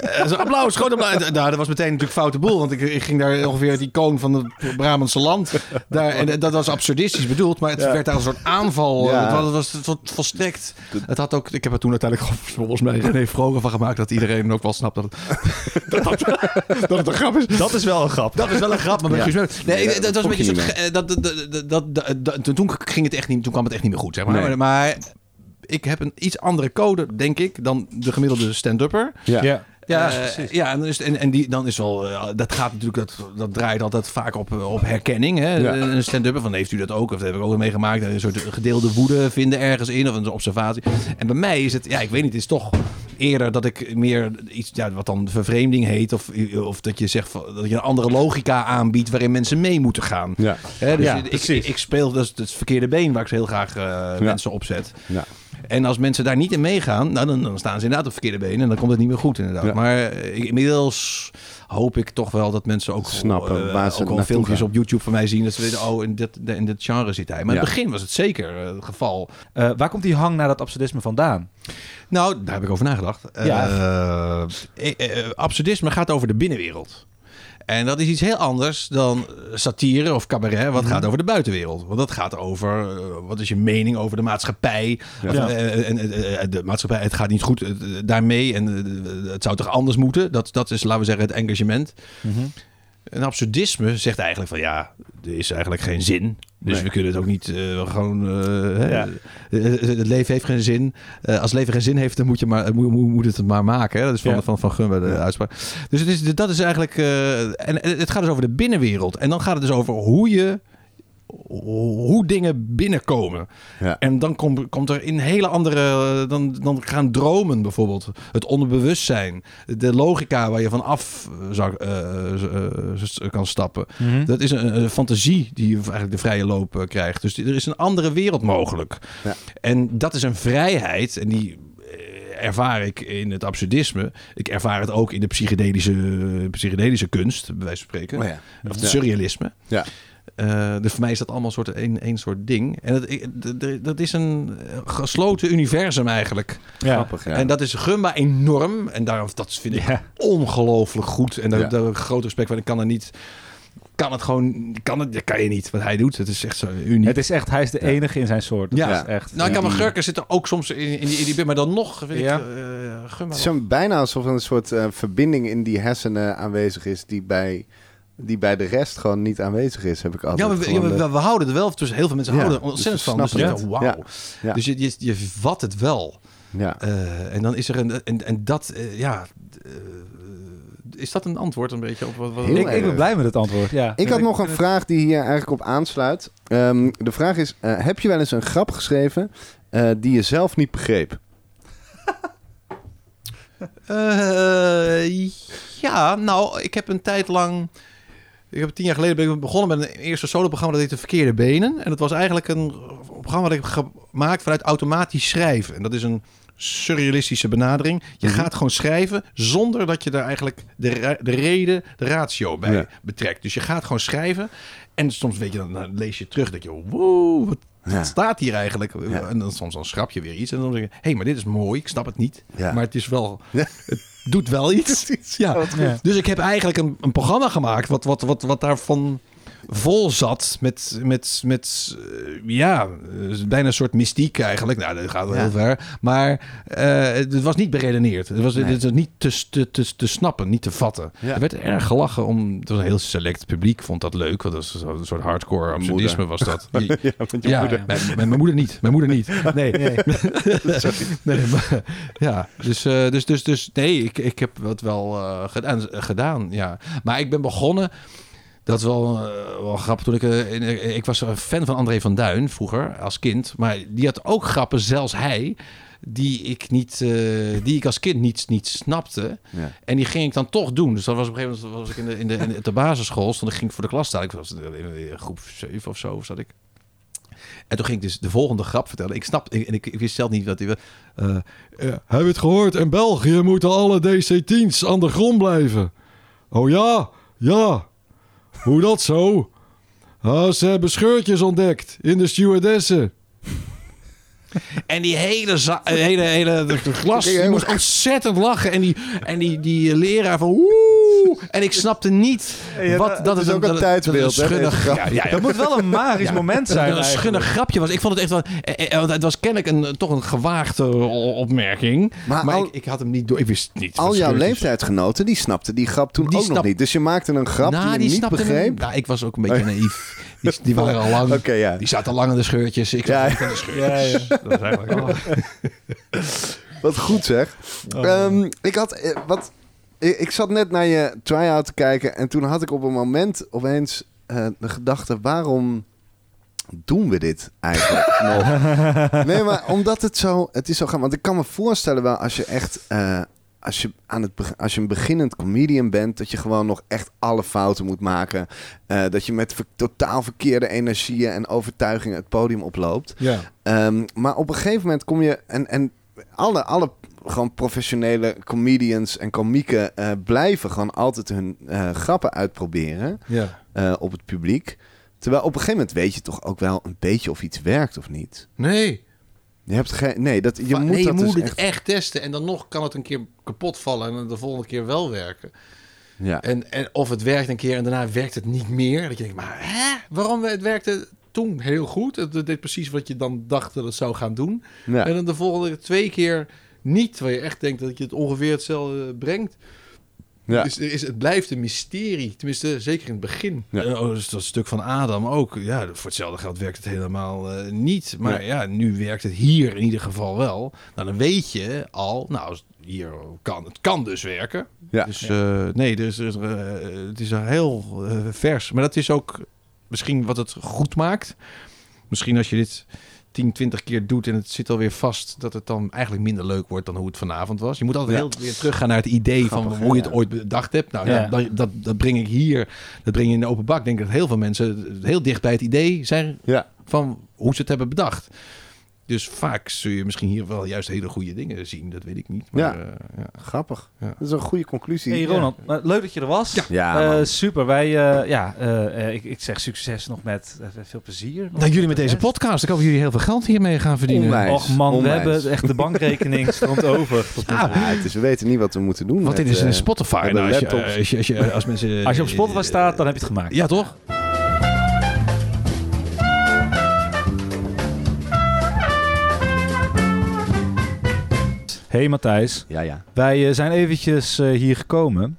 Eh, zo'n applaus, groot applaus. Nou, dat was meteen natuurlijk foute boel. Want ik, ik ging daar ongeveer het icoon van het Brabantse land. Daar, en dat was absurdistisch bedoeld. Maar het werd daar een soort aanval. Ja. Het was, het was, het was volstrekt... Het had ook, ik heb er toen uiteindelijk volgens mij René Vroger van gemaakt. Dat iedereen ook wel snapt dat het, dat, dat, dat het een grap is. Dat is wel een grap. Dat is wel een grap, maar Ja. Nee, dat was een beetje soort... Dat, dat, toen- ging het echt niet, toen kwam het echt niet meer goed, zeg maar. Nee. Maar ik heb een iets andere code, denk ik, dan de gemiddelde stand-upper. Ja. Ja, ja Eh, ja, en, dan is, en, en die, dan is wel, eh, dat gaat natuurlijk, dat, dat draait altijd vaak op, op herkenning. Hè? Ja. Een stand-upper van heeft u dat ook? Of dat heb ik ook meegemaakt. Een soort gedeelde woede vinden ergens in of een observatie. En bij mij is het, ja, ik weet niet, het is toch eerder dat ik meer iets, ja, wat dan vervreemding heet. Of, of dat je zegt dat je een andere logica aanbiedt waarin mensen mee moeten gaan. Ja. Hè, dus Ja, ik, precies. ik speel dus het verkeerde been waar ik heel graag eh, mensen opzet. Ja. En als mensen daar niet in meegaan, nou, dan, dan staan ze inderdaad op verkeerde benen en dan komt het niet meer goed inderdaad. Ja. Maar eh, inmiddels hoop ik toch wel dat mensen ook Snappen eh, waar ze ook filmpjes gaan. op YouTube van mij zien dat ze weten, oh, in dit, in dit genre zit hij. Maar in het begin was het zeker eh, het geval. Eh, waar komt die hang naar dat absurdisme vandaan? Nou, daar heb ik over nagedacht. Ja. Absurdisme gaat over de binnenwereld. En dat is iets heel anders dan satire of cabaret, wat gaat over de buitenwereld. Want dat gaat over, eh, wat is je mening over de maatschappij? Eh, en, eh, eh, de maatschappij, het gaat niet goed eh, daarmee en eh, het zou toch anders moeten? Dat, dat is, laten we zeggen, het engagement. Een absurdisme zegt eigenlijk van ja, er is eigenlijk geen zin. Dus Nee. we kunnen het ook niet eh, gewoon. eh, Ja. eh, Het leven heeft geen zin. Eh, als het leven geen zin heeft, dan moet, je maar, moet, moet, het maar maken. Hè? Dat is van, Ja. van, van Gun bij de uitspraak. Dus het is, dat is eigenlijk. en het gaat dus over de binnenwereld. En dan gaat het dus over hoe je. Hoe dingen binnenkomen. Ja. En dan komt, komt er in hele andere. Dan, dan gaan dromen bijvoorbeeld. Het onderbewustzijn. De logica waar je van af zou, eh, eh, kan stappen. Mhm. Dat is een, een fantasie die je eigenlijk de vrije loop eh, krijgt. Dus er is een andere wereld mogelijk. Ja. En dat is een vrijheid. En die eh, ervaar ik in het absurdisme. Ik ervaar het ook in de psychedelische, psychedelische kunst, bij wijze van spreken. Oh ja. Of het Ja. surrealisme. Ja. Eh, dus voor mij is dat allemaal soort één, één soort ding. En dat, dat is een gesloten universum eigenlijk. Ja. Grappig, ja. En dat is Gumba enorm. En daar, dat vind ik Ja. ongelooflijk goed. En daar, groot respect van. Ik kan er niet... Kan het gewoon... Kan het, dat kan je niet. Wat hij doet. Het is echt zo uniek. Het is echt, hij is de enige in zijn soort. Dat Ja. is echt. nou, ik kan ja. mijn Gurken zitten ook soms in, in die, in die... Maar dan nog vind Ja. ik eh, Gumba... Het is zo bijna alsof er een soort eh, verbinding in die hersenen aanwezig is die bij, die bij de rest gewoon niet aanwezig is, heb ik altijd. Ja, maar we, ja, we, de- we houden er wel tussen. Heel veel mensen Ja, houden er dus ontzettend ze van. Dus het. wauw. Ja. Dus je, je, je vat het wel. ja. Eh, en dan is er een... En, en dat, eh, ja... eh, is dat een antwoord een beetje op wat... wat Heel Ik, ik ben blij met het antwoord. Ja. Ik had nog een vraag die hier eigenlijk op aansluit. Ehm, de vraag is, eh, heb je wel eens een grap geschreven eh, die je zelf niet begreep? Eh, ja, nou, ik heb een tijd lang... Ik heb tien jaar geleden ben ik begonnen met een eerste soloprogramma dat heette Verkeerde Benen. En dat was eigenlijk een programma dat ik heb gemaakt vanuit automatisch schrijven. En dat is een surrealistische benadering. Je Mhm. gaat gewoon schrijven zonder dat je daar eigenlijk de, de reden, de ratio bij Ja. betrekt. Dus je gaat gewoon schrijven En soms weet je, dan, dan lees je terug, dat je, wow, wat, Ja. staat hier eigenlijk? Ja. En dan soms dan schrap je weer iets en dan zeg je, hé, hey, maar dit is mooi, ik snap het niet. Maar het is wel, het doet wel iets. Ja. Dus ik heb eigenlijk een, een programma gemaakt wat, wat, wat, wat daarvan vol zat met, met, met eh, ja, eh, bijna een soort mystiek eigenlijk. Nou, dat gaat wel Ja. heel ver. Maar eh, het was niet beredeneerd. Het was, Nee. het was niet te, te, te, te snappen, niet te vatten. Ja. Er werd erg gelachen om... Het was een heel select publiek, vond dat leuk. Want dat was een soort hardcore absurdisme was dat. Ja, want je ja, moeder. Mijn, mijn, mijn moeder niet. Mijn moeder niet. Nee. Nee, nee maar, ja. Dus, eh, dus, dus, dus nee, ik, ik heb wat wel eh, gedaan, gedaan. Ja. Maar ik ben begonnen. Dat is wel, eh, wel grappig. Toen ik, eh, in- ik was een fan van André van Duin vroeger als kind. Maar die had ook grappen, zelfs hij. Die ik, niet, eh, die ik als kind niet, niet snapte. Ja. En die ging ik dan toch doen. Dus dat was op een gegeven moment was ik in de, in de, in de, de basisschool. Stond ik ging ik voor de klas staan. Ik was in groep 7 of zo zat ik. En toen ging ik dus de volgende grap vertellen. Ik snap, en ik, ik wist zelf niet wat hij... eh eh, heb je het gehoord? In België moeten alle DC-10's aan de grond blijven. Oh ja? Ja. Hoe dat zo? Ah, ze hebben scheurtjes ontdekt in de stewardessen. En die hele, za- eh, hele, hele de, de klas die moest ontzettend lachen. En die, en die, die leraar van woe. En ik snapte niet Ja, wat dat dat is het ook een dat- tijdsbeeld, dat een grap. ja, ja. Dat moet wel een magisch moment Dat zijn. het een schunnig grapje was. Ik vond het echt wel... eh, eh, Want het was kennelijk een, toch een gewaagde opmerking. Maar Maar, al- ik, ik had hem niet door. Ik wist niet. Al jouw leeftijdsgenoten, die snapten die grap toen Die ook nog niet. Dus je maakte een grap Nou, die je niet hem- begreep. Nou, ik was ook een beetje naïef. Die, die waren al lang. Oké, ja. Die zaten lang aan de scheurtjes. Ik zat aan de scheurtjes. Dat is eigenlijk. Wat goed zeg. Oh. Ehm, ik had eh, wat. Ik, ik zat net naar je try-out te kijken en toen had ik op een moment opeens eh, de gedachte: waarom doen we dit eigenlijk nog? Nee, maar omdat het zo, het is zo gaan. Want ik kan me voorstellen wel als je echt, eh, als je aan het als je een beginnend comedian bent, dat je gewoon nog echt alle fouten moet maken, Eh, dat je met ver- totaal verkeerde energieën en overtuigingen het podium oploopt. Ja. Ehm, maar op een gegeven moment kom je en, en alle, alle gewoon professionele comedians en komieken eh, blijven gewoon altijd hun eh, grappen uitproberen ja. op het publiek. Terwijl op een gegeven moment weet je toch ook wel een beetje of iets werkt of niet. Nee. Je hebt geen, nee, dat, je Va- moet nee, je dat moet dus het echt, echt... testen. En dan nog kan het een keer kapot vallen. En de volgende keer wel werken. ja. En, en of het werkt een keer en daarna werkt het niet meer. Dat je denkt, maar hè? Waarom het werkte toen heel goed? Het het deed precies wat je dan dacht dat het zou gaan doen. Ja. En dan de volgende twee keer niet. Waar je echt denkt dat je het ongeveer hetzelfde brengt. Ja. Dus er is, het blijft een mysterie. Tenminste, zeker in het begin. Ja. Eh, oh, dus dat stuk van Adam ook. Ja, voor hetzelfde geld werkt het helemaal eh, niet. Maar ja. nu werkt het hier in ieder geval wel. Nou, dan weet je al, nou, hier kan het kan dus werken. Ja. Dus eh, nee, dus, het is een heel eh, vers. Maar dat is ook misschien wat het goed maakt. Misschien als je dit 10, 20 keer doet en het zit alweer vast, dat het dan eigenlijk minder leuk wordt dan hoe het vanavond was. Je moet altijd Ja. heel weer teruggaan naar het idee Grappig, van hoe je het ja. ooit bedacht hebt. Nou, Ja. dat, dat, dat breng ik hier, dat breng je in de open bak. Ik denk dat heel veel mensen heel dicht bij het idee zijn Ja. van hoe ze het hebben bedacht. Dus vaak zul je misschien hier wel juist hele goede dingen zien. Dat weet ik niet. Maar, Ja. eh, ja. Grappig. Ja. Dat is een goede conclusie. Hey Ronald, maar leuk dat je er was. Ja, Eh, super. Wij, eh, ja, eh, eh, ik, ik zeg succes nog met veel plezier. Nou, jullie met de deze podcast. Ik hoop dat jullie heel veel geld hiermee gaan verdienen. Onwijs. Och man, we Onwijs. hebben echt de bankrekening stroomt over. Ah. Ja, is, we weten niet wat we moeten doen. Want dit is een Spotify. Nou, als, je, laptops. als, je, als, je, als mensen... Als je op Spotify staat, dan heb je het gemaakt. Ja, toch? Hey Matthijs, Ja, ja. wij eh, zijn eventjes eh, hier gekomen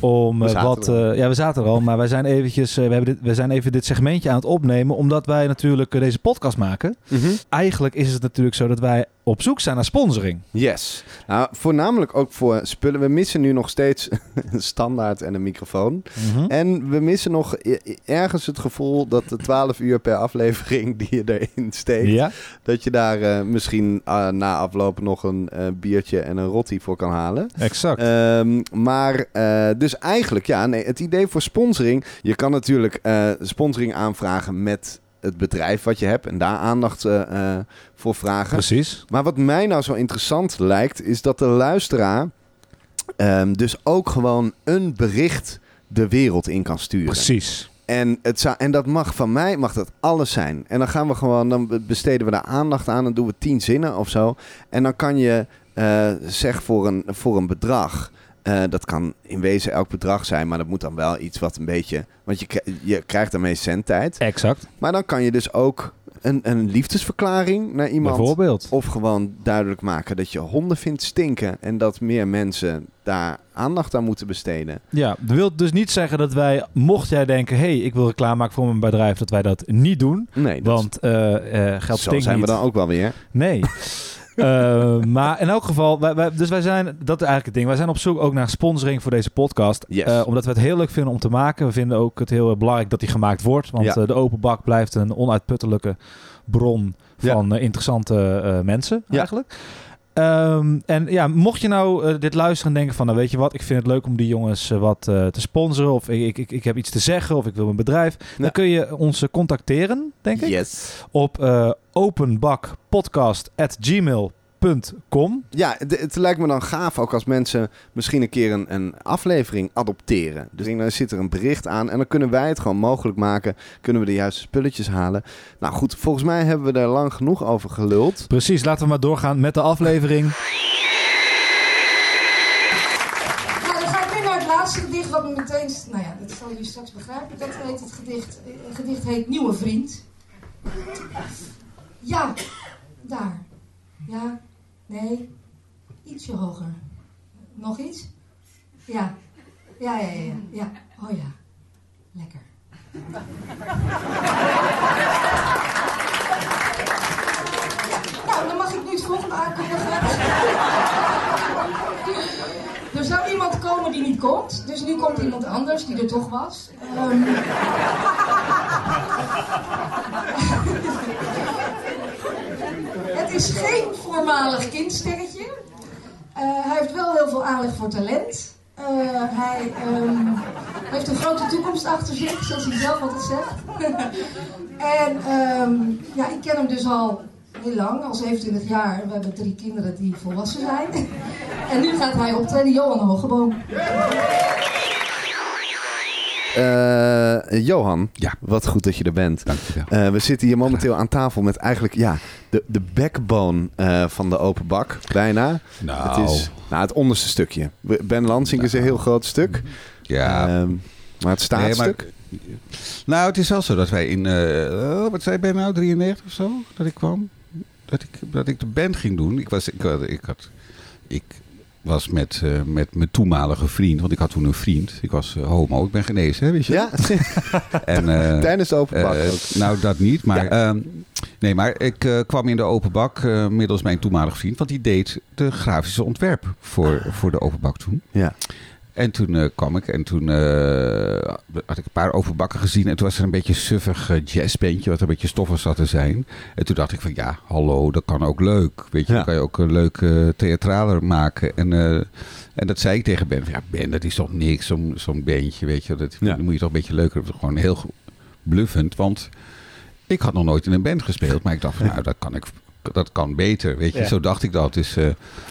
om eh, wat... ja, we zaten er al, maar wij zijn eventjes... we, hebben dit, we zijn even dit segmentje aan het opnemen, omdat wij natuurlijk deze podcast maken. Eigenlijk is het natuurlijk zo dat wij op zoek zijn naar sponsoring. Yes. Nou, voornamelijk ook voor spullen. We missen nu nog steeds een standaard en een microfoon. En we missen nog ergens het gevoel dat de 12 uur per aflevering die je erin steekt, Ja? dat je daar eh, misschien eh, na afloop nog een eh, biertje en een rotti voor kan halen. Exact. Ehm, maar eh, dus eigenlijk, ja, nee, het idee voor sponsoring. Je kan natuurlijk sponsoring aanvragen met het bedrijf wat je hebt en daar aandacht eh, eh, voor vragen. Precies. Maar wat mij nou zo interessant lijkt, is dat de luisteraar ehm, dus ook gewoon een bericht de wereld in kan sturen. Precies. En, het zou, en dat mag van mij mag dat alles zijn. En dan gaan we gewoon, dan besteden we daar aandacht aan. Dan doen we tien zinnen of zo. En dan kan je eh zeg voor een, voor een bedrag. Eh, dat kan in wezen elk bedrag zijn, maar dat moet dan wel iets wat een beetje. Want je, je krijgt daarmee zendtijd. Exact. Maar dan kan je dus ook een, een liefdesverklaring naar iemand. Bijvoorbeeld. Of gewoon duidelijk maken dat je honden vindt stinken. En dat meer mensen daar aandacht aan moeten besteden. Ja, dat wil dus niet zeggen dat wij, mocht jij denken, hé, hey, ik wil reclame maken voor mijn bedrijf, dat wij dat niet doen. Nee, dat Want eh, eh, geld zo stinkt zijn niet. we dan ook wel weer. Nee. Eh, maar in elk geval, wij, wij- dus wij zijn, dat is eigenlijk het ding. Wij zijn op zoek ook naar sponsoring voor deze podcast. Yes. Eh, omdat we het heel leuk vinden om te maken. We vinden ook het heel belangrijk dat die gemaakt wordt. Want Ja. eh, de open bak blijft een onuitputtelijke bron van eh, interessante eh, mensen Ja. Ehm, en ja, mocht je nou eh, dit luisteren en denken van, nou weet je wat, ik vind het leuk om die jongens eh, wat eh, te sponsoren. Of ik, ik, ik, heb iets te zeggen of ik wil een bedrijf. Ja. Dan kun je ons contacteren, denk ik Yes. op eh openbakpodcast.gmail.com. Ja, het, het lijkt me dan gaaf ook als mensen misschien een keer een, een aflevering adopteren. Dus dan zit er een bericht aan en dan kunnen wij het gewoon mogelijk maken. Kunnen we de juiste spulletjes halen. Nou goed, volgens mij hebben we daar lang genoeg over geluld. Precies, laten we maar doorgaan met de aflevering. Nou, dan ga ik nu naar het laatste gedicht, wat me meteen... Nou ja, dat zal jullie straks begrijpen. Dat heet het gedicht... Het gedicht heet Nieuwe Vriend. Ja, daar. Ja, nee, ietsje hoger. Nog iets? Ja. Ja, ja, ja, ja. Oh ja, lekker. Nou, dan mag ik nu het volgende aankondigen. Er zou iemand komen die niet komt, dus nu komt iemand anders die er toch was. Ehm. Is geen voormalig kindsterretje. Eh, hij heeft wel heel veel aanleg voor talent. Eh, hij ehm, heeft een grote toekomst achter zich, zoals hij zelf altijd zegt. en ehm, ja, ik ken hem dus al heel lang, al 27 jaar. We hebben drie kinderen die volwassen zijn. en nu gaat hij optreden, Johan Hogeboom. Eh, Johan, Ja. wat goed dat je er bent. Dankjewel. Eh, we zitten hier momenteel aan tafel met eigenlijk ja, de, de backbone eh, van de open bak, bijna. Nou, Het is nou, het onderste stukje. Ben Lansing is een heel groot stuk. ja. Ehm, maar het Nee, maar- staatstuk... nou, het is wel zo dat wij in, oh, wat zei ben nou, 93 of zo, dat ik kwam. Dat ik, dat ik de band ging doen. Ik was, ik, had- ik, had, ik was met, eh, met mijn toenmalige vriend, want ik had toen een vriend. Ik was eh, homo, ik ben genezen, hè, weet je? Ja, En, eh, tijdens de open bak ook. nou, dat niet. Maar, ehm, nee, maar ik kwam in de open bak eh, middels mijn toenmalige vriend. Want die deed de grafische ontwerp voor, voor de open bak toen. Ja. En toen eh, kwam ik en toen eh, had ik een paar openbakken gezien. En toen was er een beetje een suffig eh, jazzbandje, wat een beetje stoffig zat te zijn. En toen dacht ik van ja, hallo, dat kan ook leuk. Weet je, Ja. dan kan je ook een leuke theatraler maken. En, en dat zei ik tegen Ben. van, Ja, Ben, dat is toch niks, zo'n zo'n bandje, weet je. Dat, Ja. Moet je toch een beetje leuker. Gewoon heel bluffend, want ik had nog nooit in een band gespeeld. Maar ik dacht van, nou, dat kan ik... Dat kan beter, weet je. Ja. Zo dacht ik dat. Dus, eh,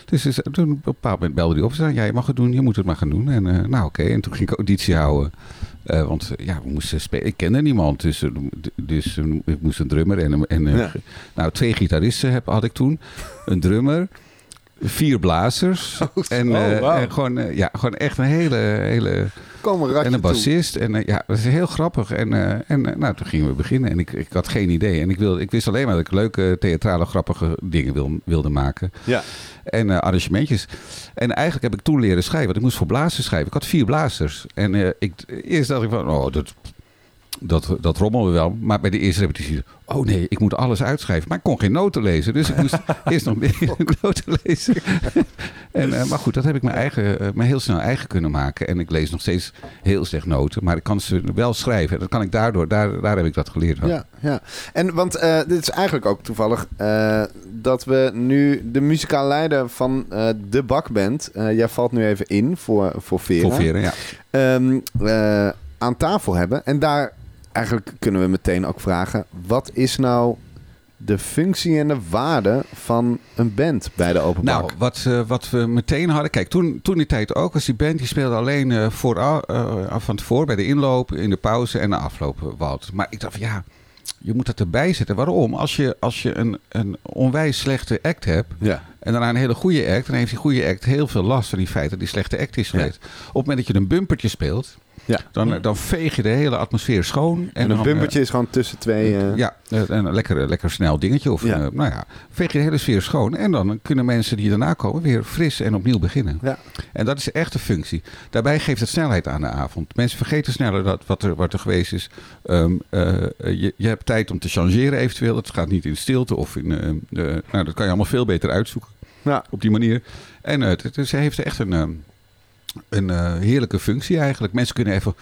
dus, dus toen op een bepaald moment belde hij op. Ze zei, ja, je mag het doen. Je moet het maar gaan doen. En eh, nou, oké. En toen ging ik auditie houden. Eh, want eh, ja, we moesten spelen. Ik kende niemand. Dus, eh, dus eh, ik moest een drummer en, een- en eh, Ja. nou, twee gitaristen heb, had ik toen. Een drummer. Vier blazers. en, Oh, eh, wauw. en gewoon, eh, ja, gewoon echt een hele, hele Kom een ratje en een toe. bassist. En eh, ja, dat is heel grappig. En, eh, en eh, nou, toen gingen we beginnen. En ik, ik had geen idee. En ik, wilde, ik wist alleen maar dat ik leuke, theatrale, grappige dingen wil, wilde maken. Ja. En arrangementjes. En eigenlijk heb ik toen leren schrijven. Want ik moest voor blazers schrijven. Ik had vier blazers. En ik, eerst dacht ik van, oh, dat, dat, dat rommelen we wel. Maar bij de eerste repetitie, oh nee, ik moet alles uitschrijven. Maar ik kon geen noten lezen. Dus ik moest eerst nog meer noten lezen. en, eh, maar goed, dat heb ik mijn eigen, me heel snel eigen kunnen maken. En ik lees nog steeds heel slecht noten. Maar ik kan ze wel schrijven. En dat kan ik daardoor, daar, daar heb ik dat geleerd. Ja, ja. En want eh, dit is eigenlijk ook toevallig dat we nu de muzikaal leider van de bakband, jij valt nu even in voor, voor Vera, Voor veren, ja. ehm, eh, aan tafel hebben. En daar eigenlijk kunnen we meteen ook vragen, wat is nou de functie en de waarde van een band bij de open Nou, wat, eh, wat we meteen hadden. Kijk, toen, toen die tijd ook was die band die speelde alleen eh voor, eh, van tevoren bij de inloop, in de pauze en de afloop. Wout. Maar ik dacht van ja, je moet dat erbij zetten. Waarom? Als je, als je een, een onwijs slechte act hebt ja. en daarna een hele goede act, dan heeft die goede act heel veel last van die feit dat die slechte act is geweest. Op het moment dat je een bumpertje speelt, Ja. dan, dan veeg je de hele atmosfeer schoon. En, En dan, een eh, bumpertje is gewoon tussen twee... eh, ja, eh, een lekker, lekker snel dingetje. Of Ja. eh, nou ja, veeg je de hele sfeer schoon. En dan kunnen mensen die daarna komen weer fris en opnieuw beginnen. Ja. En dat is echt de functie. Daarbij geeft het snelheid aan de avond. Mensen vergeten sneller dat, wat, er, wat er geweest is. Ehm, eh, je, je hebt tijd om te changeren eventueel. Het gaat niet in stilte of in... eh, eh, nou, dat kan je allemaal veel beter uitzoeken Ja. op die manier. En eh, het, het, ze heeft echt een, ehm, een eh, heerlijke functie eigenlijk. Mensen kunnen even,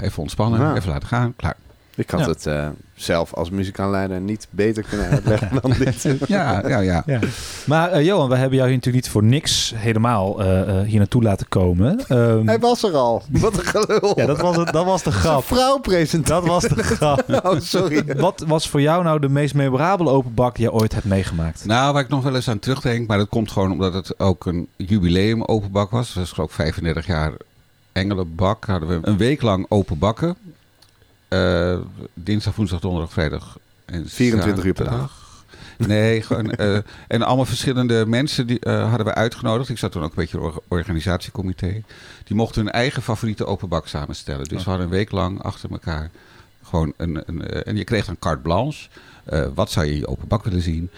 even ontspannen, Ja. even laten gaan. Klaar. Ik had Ja. het eh, zelf als muzikaanleider niet beter kunnen uitleggen dan dit. Ja, ja, ja. Ja. Maar eh, Johan, we hebben jou hier natuurlijk niet voor niks helemaal eh, eh, hier naartoe laten komen. Ehm, Hij was er al. Wat een gelul. ja, dat was, het, dat was de grap. vrouw presenteren. Dat was de grap. Oh, sorry. Wat was voor jou nou de meest memorabele open bak die je ooit hebt meegemaakt? Nou, waar ik nog wel eens aan terugdenk, maar dat komt gewoon omdat het ook een jubileum openbak was. Dat was geloof ik 35 jaar Engelenbak. Hadden we een week lang open bakken. Eh, dinsdag, woensdag, donderdag, vrijdag en 24 uur per zaterdag. Nee, gewoon, eh, en allemaal verschillende mensen die, eh, hadden we uitgenodigd. Ik zat toen ook een beetje in het or- organisatiecomité. Die mochten hun eigen favoriete open bak samenstellen. Dus we hadden een week lang achter elkaar gewoon een... een en je kreeg een carte blanche. Wat zou je in je open bak willen zien?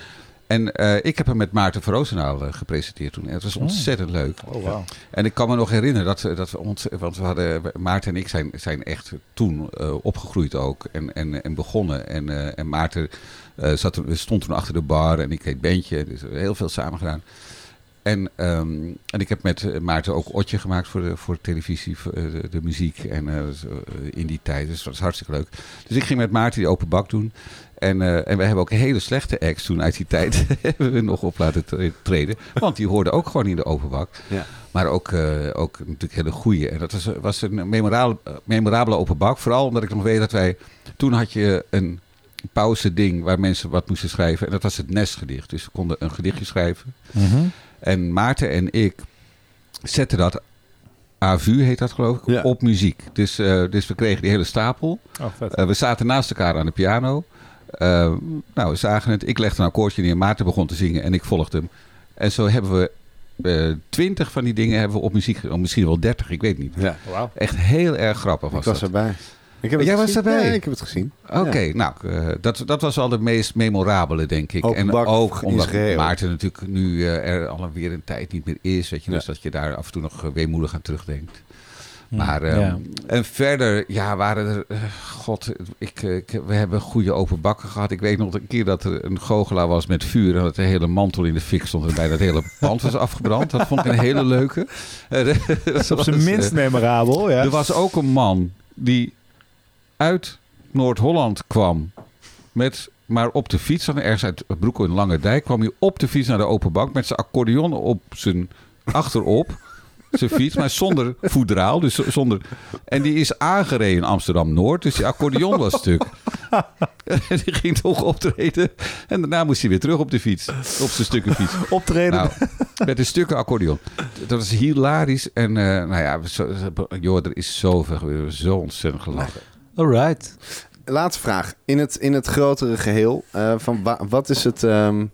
En eh, ik heb hem met Maarten van Roosendaal eh, gepresenteerd toen. En het was ontzettend leuk. Oh, wauw. En ik kan me nog herinneren dat, we- dat we ons, want we hadden, Maarten en ik zijn, zijn echt toen eh, opgegroeid ook en, en, en begonnen. En, eh, en Maarten eh, zat, stond toen achter de bar en ik deed bandje, dus we hebben heel veel samen gedaan. En, ehm, en ik heb met eh, Maarten ook Otje gemaakt voor de, voor de televisie, voor, eh, de, de muziek en eh, eh, in die tijd. Dus dat was hartstikke leuk. Dus ik ging met Maarten die open bak doen. En, eh, en we hebben ook hele slechte acts toen uit die tijd hebben we nog op laten tre- treden. Want die hoorden ook gewoon in de open bak. Ja. Maar ook, eh, ook natuurlijk hele goede. En dat was, was een memorabele, memorabele open bak. Vooral omdat ik nog weet dat wij... Toen had je een pauze ding waar mensen wat moesten schrijven. En dat was het nestgedicht. Dus we konden een gedichtje schrijven. Mhm. En Maarten en ik zetten dat... AVU heet dat geloof ik, Ja. op muziek. Dus, eh, dus we kregen die hele stapel. Oh, vet. We zaten naast elkaar aan de piano. Eh, nou, we zagen het. Ik legde een akkoordje neer. Maarten begon te zingen en ik volgde hem. En zo hebben we eh, twintig van die dingen hebben we op muziek. Of misschien wel dertig, ik weet niet. Ja, Wauw. Echt heel erg grappig was ik was dat. erbij. Ik heb het Jij was gezien. erbij? Ja, ik heb het gezien. Oké, nou, eh, dat, dat was wel de meest memorabele, denk ik. Open en ook omdat geheel. Maarten natuurlijk nu er alweer een tijd niet meer is. Weet je, dus dat je daar af en toe nog weemoedig aan terugdenkt. Hm, Maar, ehm, ja. En verder, ja, waren er... eh, God, ik, ik, we hebben goede open bakken gehad. Ik weet nog een keer dat er een goochelaar was met vuur... en dat de hele mantel in de fik stond... en bij dat hele pand was afgebrand. Dat vond ik een hele leuke. Dat is op zijn minst eh, memorabel, ja. Er was ook een man die uit Noord-Holland kwam... met maar op de fiets, dan ergens uit Broek in Lange Dijk... kwam hij op de fiets naar de open bak... met zijn accordeon op zijn achterop... zijn fiets, maar zonder voedraal. Dus zonder... En die is aangereden in Amsterdam-Noord. Dus die accordeon was stuk. en die ging toch optreden. En daarna moest hij weer terug op de fiets. Op zijn stukken fiets. Optreden. Nou, met een stukken accordeon. Dat was hilarisch. En eh, nou ja, zo, joh, er is zoveel gebeurd. Zo ontzettend gelachen. Alright. Laatste vraag. In het, in het grotere geheel, eh, van wa- wat is het... ehm,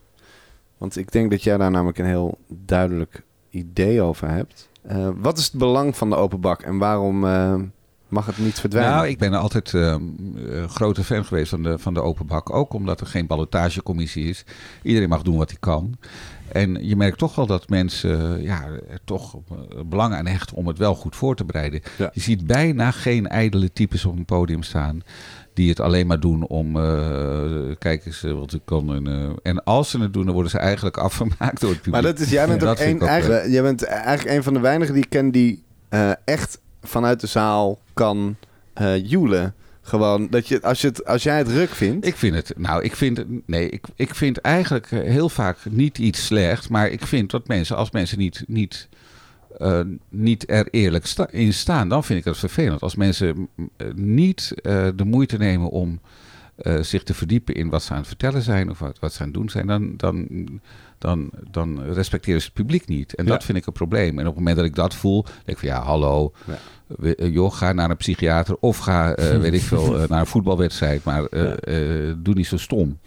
want ik denk dat jij daar namelijk een heel duidelijk idee over hebt. Eh, wat is het belang van de open bak en waarom eh, mag het niet verdwijnen? Nou, ik ben altijd eh, grote fan geweest van de, van de open bak. Ook omdat er geen ballotagecommissie is. Iedereen mag doen wat hij kan. En je merkt toch wel dat mensen ja, er toch belang aan hechten om het wel goed voor te bereiden. Ja. Je ziet bijna geen ijdele types op een podium staan. Die het alleen maar doen om, eh kijk eens eh, wat ik kan. En, eh, en als ze het doen, dan worden ze eigenlijk afgemaakt door het publiek. maar dat is, jij bent, ook een, jij bent eigenlijk een van de weinigen die ik ken die echt vanuit de zaal kan joelen. Gewoon, dat je, als, je het, als jij het ruk vindt... Ik vind het, nou, ik vind, nee, ik, ik vind eigenlijk heel vaak niet iets slecht, maar ik vind dat mensen, als mensen niet, niet, eh, niet er eerlijk in staan, dan vind ik het vervelend. Als mensen eh, niet eh, de moeite nemen om zich te verdiepen in wat ze aan het vertellen zijn of wat, wat ze aan het doen zijn, dan, dan, dan, dan respecteren ze het publiek niet. En Ja. dat vind ik een probleem. En op het moment dat ik dat voel, denk ik van ja, hallo, Ja. we- eh, joh, ga naar een psychiater of ga, eh, weet ik veel, eh, naar een voetbalwedstrijd, maar doe niet zo stom.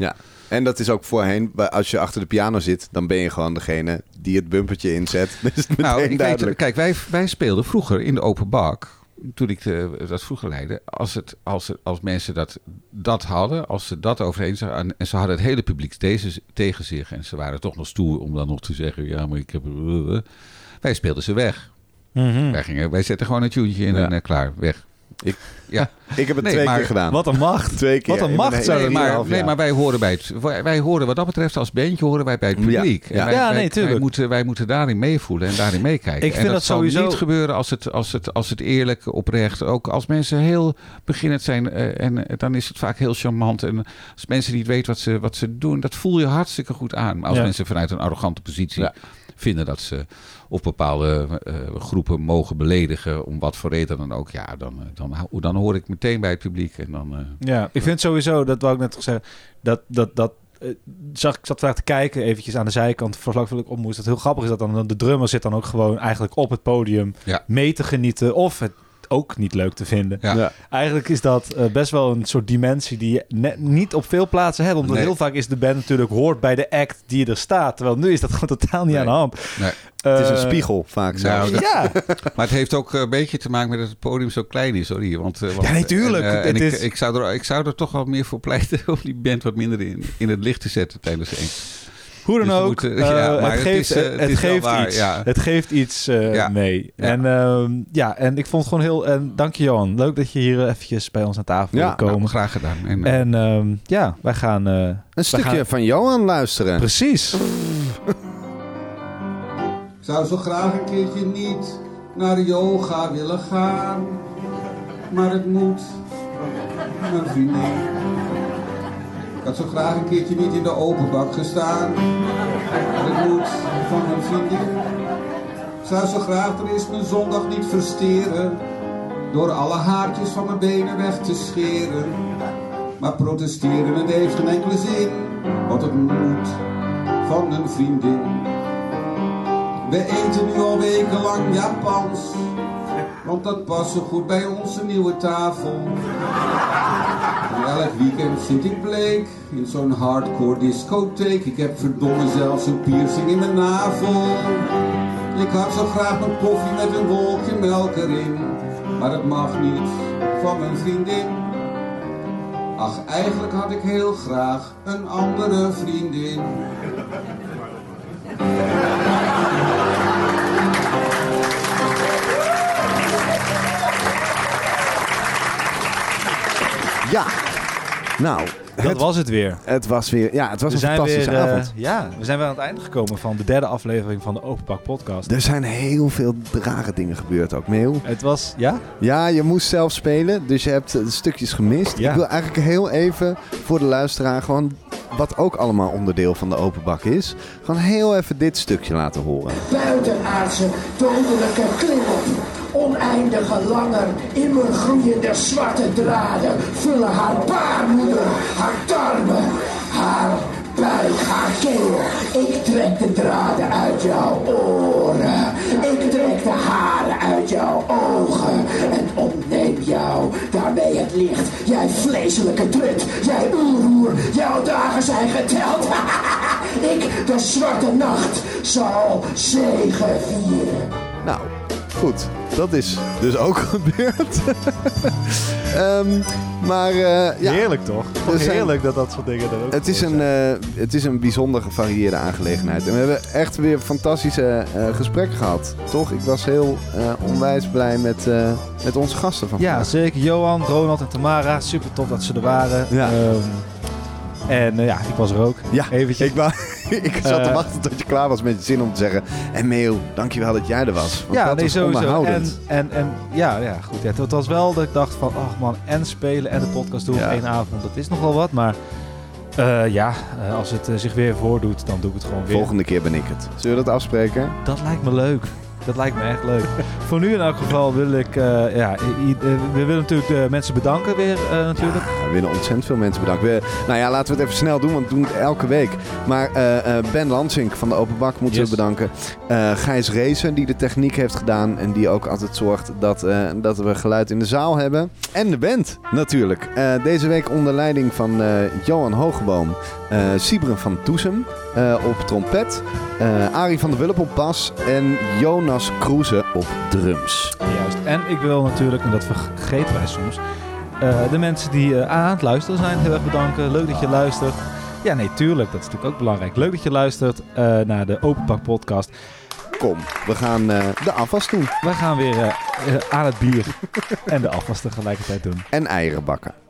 En dat is ook voorheen, als je achter de piano zit, dan ben je gewoon degene die het bumpertje inzet. Dus Nou, ik weet, kijk, wij, wij speelden vroeger in de open bak. Toen ik de, dat vroeger leidde. Als, het, als, het, als mensen dat, dat hadden, als ze dat overheen zagen. En, ze hadden het hele publiek deze, tegen zich. En ze waren toch nog stoer om dan nog te zeggen: Ja, maar ik heb. Wij speelden ze weg. Mhm. Wij, gingen, wij zetten gewoon een tuentje in Ja. en eh, klaar, weg. Ik- ja. Ik heb het Nee, twee maar keer gedaan. Wat een macht. Twee keer. Wat een macht zou Nee, maar, nee, maar wij horen bij het. Wij, horen wat dat betreft als bandje horen wij bij het publiek. Ja. wij, Ja, wij- nee, tuurlijk. Wij moeten, wij moeten daarin meevoelen en daarin meekijken. Ik vind en dat, dat zal sowieso- niet gebeuren als het, als, het, als het eerlijk, oprecht. Ook als mensen heel beginnend zijn. eh, en dan is het vaak heel charmant. En als mensen niet weten wat ze, wat ze doen, dat voel je hartstikke goed aan. Maar als Ja. mensen vanuit een arrogante positie Ja. Vinden dat ze of bepaalde eh, groepen mogen beledigen, om wat voor reden dan ook, ja, dan, eh, dan, dan hoor ik meteen bij het publiek. En dan, eh, Ja, ik vind sowieso, dat wou ik net zeggen, dat, dat, dat zag, ik zat vandaag te kijken, eventjes aan de zijkant, vlak voordat ik op moest. Dat heel grappig is dat dan de drummer zit dan ook gewoon eigenlijk op het podium Ja. mee te genieten of het ook niet leuk te vinden. Ja. Ja. Eigenlijk is dat eh, best wel een soort dimensie die je net niet op veel plaatsen hebt. Omdat Nee. heel vaak is de band natuurlijk hoort bij de act die er staat. Terwijl nu is dat gewoon totaal niet Nee. aan de hand. Nee. Het is een Eh, spiegel vaak. Nou, Ja, Maar het heeft ook een beetje te maken met dat het podium zo klein is, hoor. Hier. Want, eh, want, Ja, nee, tuurlijk. En, eh, en Het ik, is- ik, zou er, ik zou er toch wel meer voor pleiten om die band wat minder in, in het licht te zetten tijdens één. Hoe dan Dus ook, moeten- eh, ja, maar het het geeft, is, eh, het het geeft waar, iets. ja. Het geeft iets eh, Ja. mee. Ja. En ehm, ja, en ik vond het gewoon heel... En dank je Johan. Leuk dat je hier eh, eventjes bij ons aan tafel Ja, wil komen. Nou, graag gedaan. En, eh, en ehm, ja, wij gaan... eh, Een stukje gaan- van Johan luisteren. precies. Ik zou zo graag een keertje niet naar yoga willen gaan. Maar het moet, mijn vriendin. Ik had zo graag een keertje niet in de open bak gestaan. Maar het moet van mijn vriendin. Ik zou zo graag er eens mijn zondag niet versteren. Door alle haartjes van mijn benen weg te scheren. Maar protesteren, het heeft geen enkele zin. Want het moet van een vriendin. We eten nu al wekenlang Japans, want dat past zo goed bij onze nieuwe tafel. Elk weekend zit ik bleek in zo'n hardcore discotheek. Ik heb verdomme zelfs een piercing in mijn navel. Ik had zo graag mijn koffie met een wolkje melk erin, maar dat mag niet van mijn vriendin. Ach, eigenlijk had ik heel graag een andere vriendin. Ja. Nou, Dat het, was het weer. het was weer... Ja, het was We een fantastische weer, eh, avond. ja, we zijn weer aan het einde gekomen van de derde aflevering van de Openpak podcast. Er zijn heel veel rare dingen gebeurd ook, Meel. Het was, ja? Ja, je moest zelf spelen, dus je hebt eh, stukjes gemist. Ja. Ik wil eigenlijk heel even voor de luisteraar gewoon... wat ook allemaal onderdeel van de open bak is... gewoon heel even dit stukje laten horen. buitenaardse, dodelijke klimop. Oneindige langer, immer groeiende zwarte draden vullen haar baarmoeder, haar darmen, haar buik, haar keel. Ik trek de draden uit jouw oren. Ik trek de haren uit jouw ogen. En ontneem jou daarmee het licht. Jij vleeselijke trut, jij oerroer, jouw dagen zijn geteld. Ik, de zwarte nacht, zal zegen vieren. Nou, goed. Dat is dus ook gebeurd. Ehm, maar eh, ja, Heerlijk toch? Er zijn- Heerlijk dat dat soort dingen er ook het is, een, eh, het is een bijzonder gevarieerde aangelegenheid. En we hebben echt weer fantastische eh, gesprekken gehad. Toch? Ik was heel eh, onwijs blij met, eh, met onze gasten van Ja, vandaag. zeker. Johan, Ronald en Tamara. Super tof dat ze er waren. Ja. Ehm, en eh, ja, ik was er ook. Ja, Eventjes. Ik, ik zat te Eh. wachten tot je klaar was met je zin om te zeggen... En Meo, dankjewel dat jij er was. Want ja, dat nee, was sowieso. En, en, en ja, ja, goed. Ja, het was wel dat ik dacht van, oh man, en spelen en de podcast doen Ja. op één avond. Dat is nogal wat, maar eh, ja, als het zich weer voordoet, dan doe ik het gewoon weer. Volgende keer ben ik het. Zullen we dat afspreken? Dat lijkt me leuk. Dat lijkt me echt leuk. Voor nu in elk geval wil ik... eh, ja, eh, we willen natuurlijk de mensen bedanken weer eh, natuurlijk. Ja, we willen ontzettend veel mensen bedanken. We, nou ja, laten we het even snel doen, want we doen het elke week. Maar eh, eh, Ben Lansink van de Open Bak moeten Yes. we bedanken. Eh, Gijs Rezen, die de techniek heeft gedaan. En die ook altijd zorgt dat, eh, dat we geluid in de zaal hebben. En de band, natuurlijk. Eh, deze week onder leiding van eh, Johan Hogeboom. eh Sibren van Toesem eh, op trompet. eh Arie van der Wulp op bas. En Jonas Kroeze op drums. Juist. En ik wil natuurlijk, en dat vergeten wij soms, eh, de mensen die eh, aan het luisteren zijn, heel erg bedanken. Leuk dat je luistert. Ja, nee, tuurlijk. Dat is natuurlijk ook belangrijk. Leuk dat je luistert eh, naar de Openpak podcast. Kom, we gaan de afwas doen. Wij gaan weer aan het bier en de afwas tegelijkertijd doen. En eieren bakken.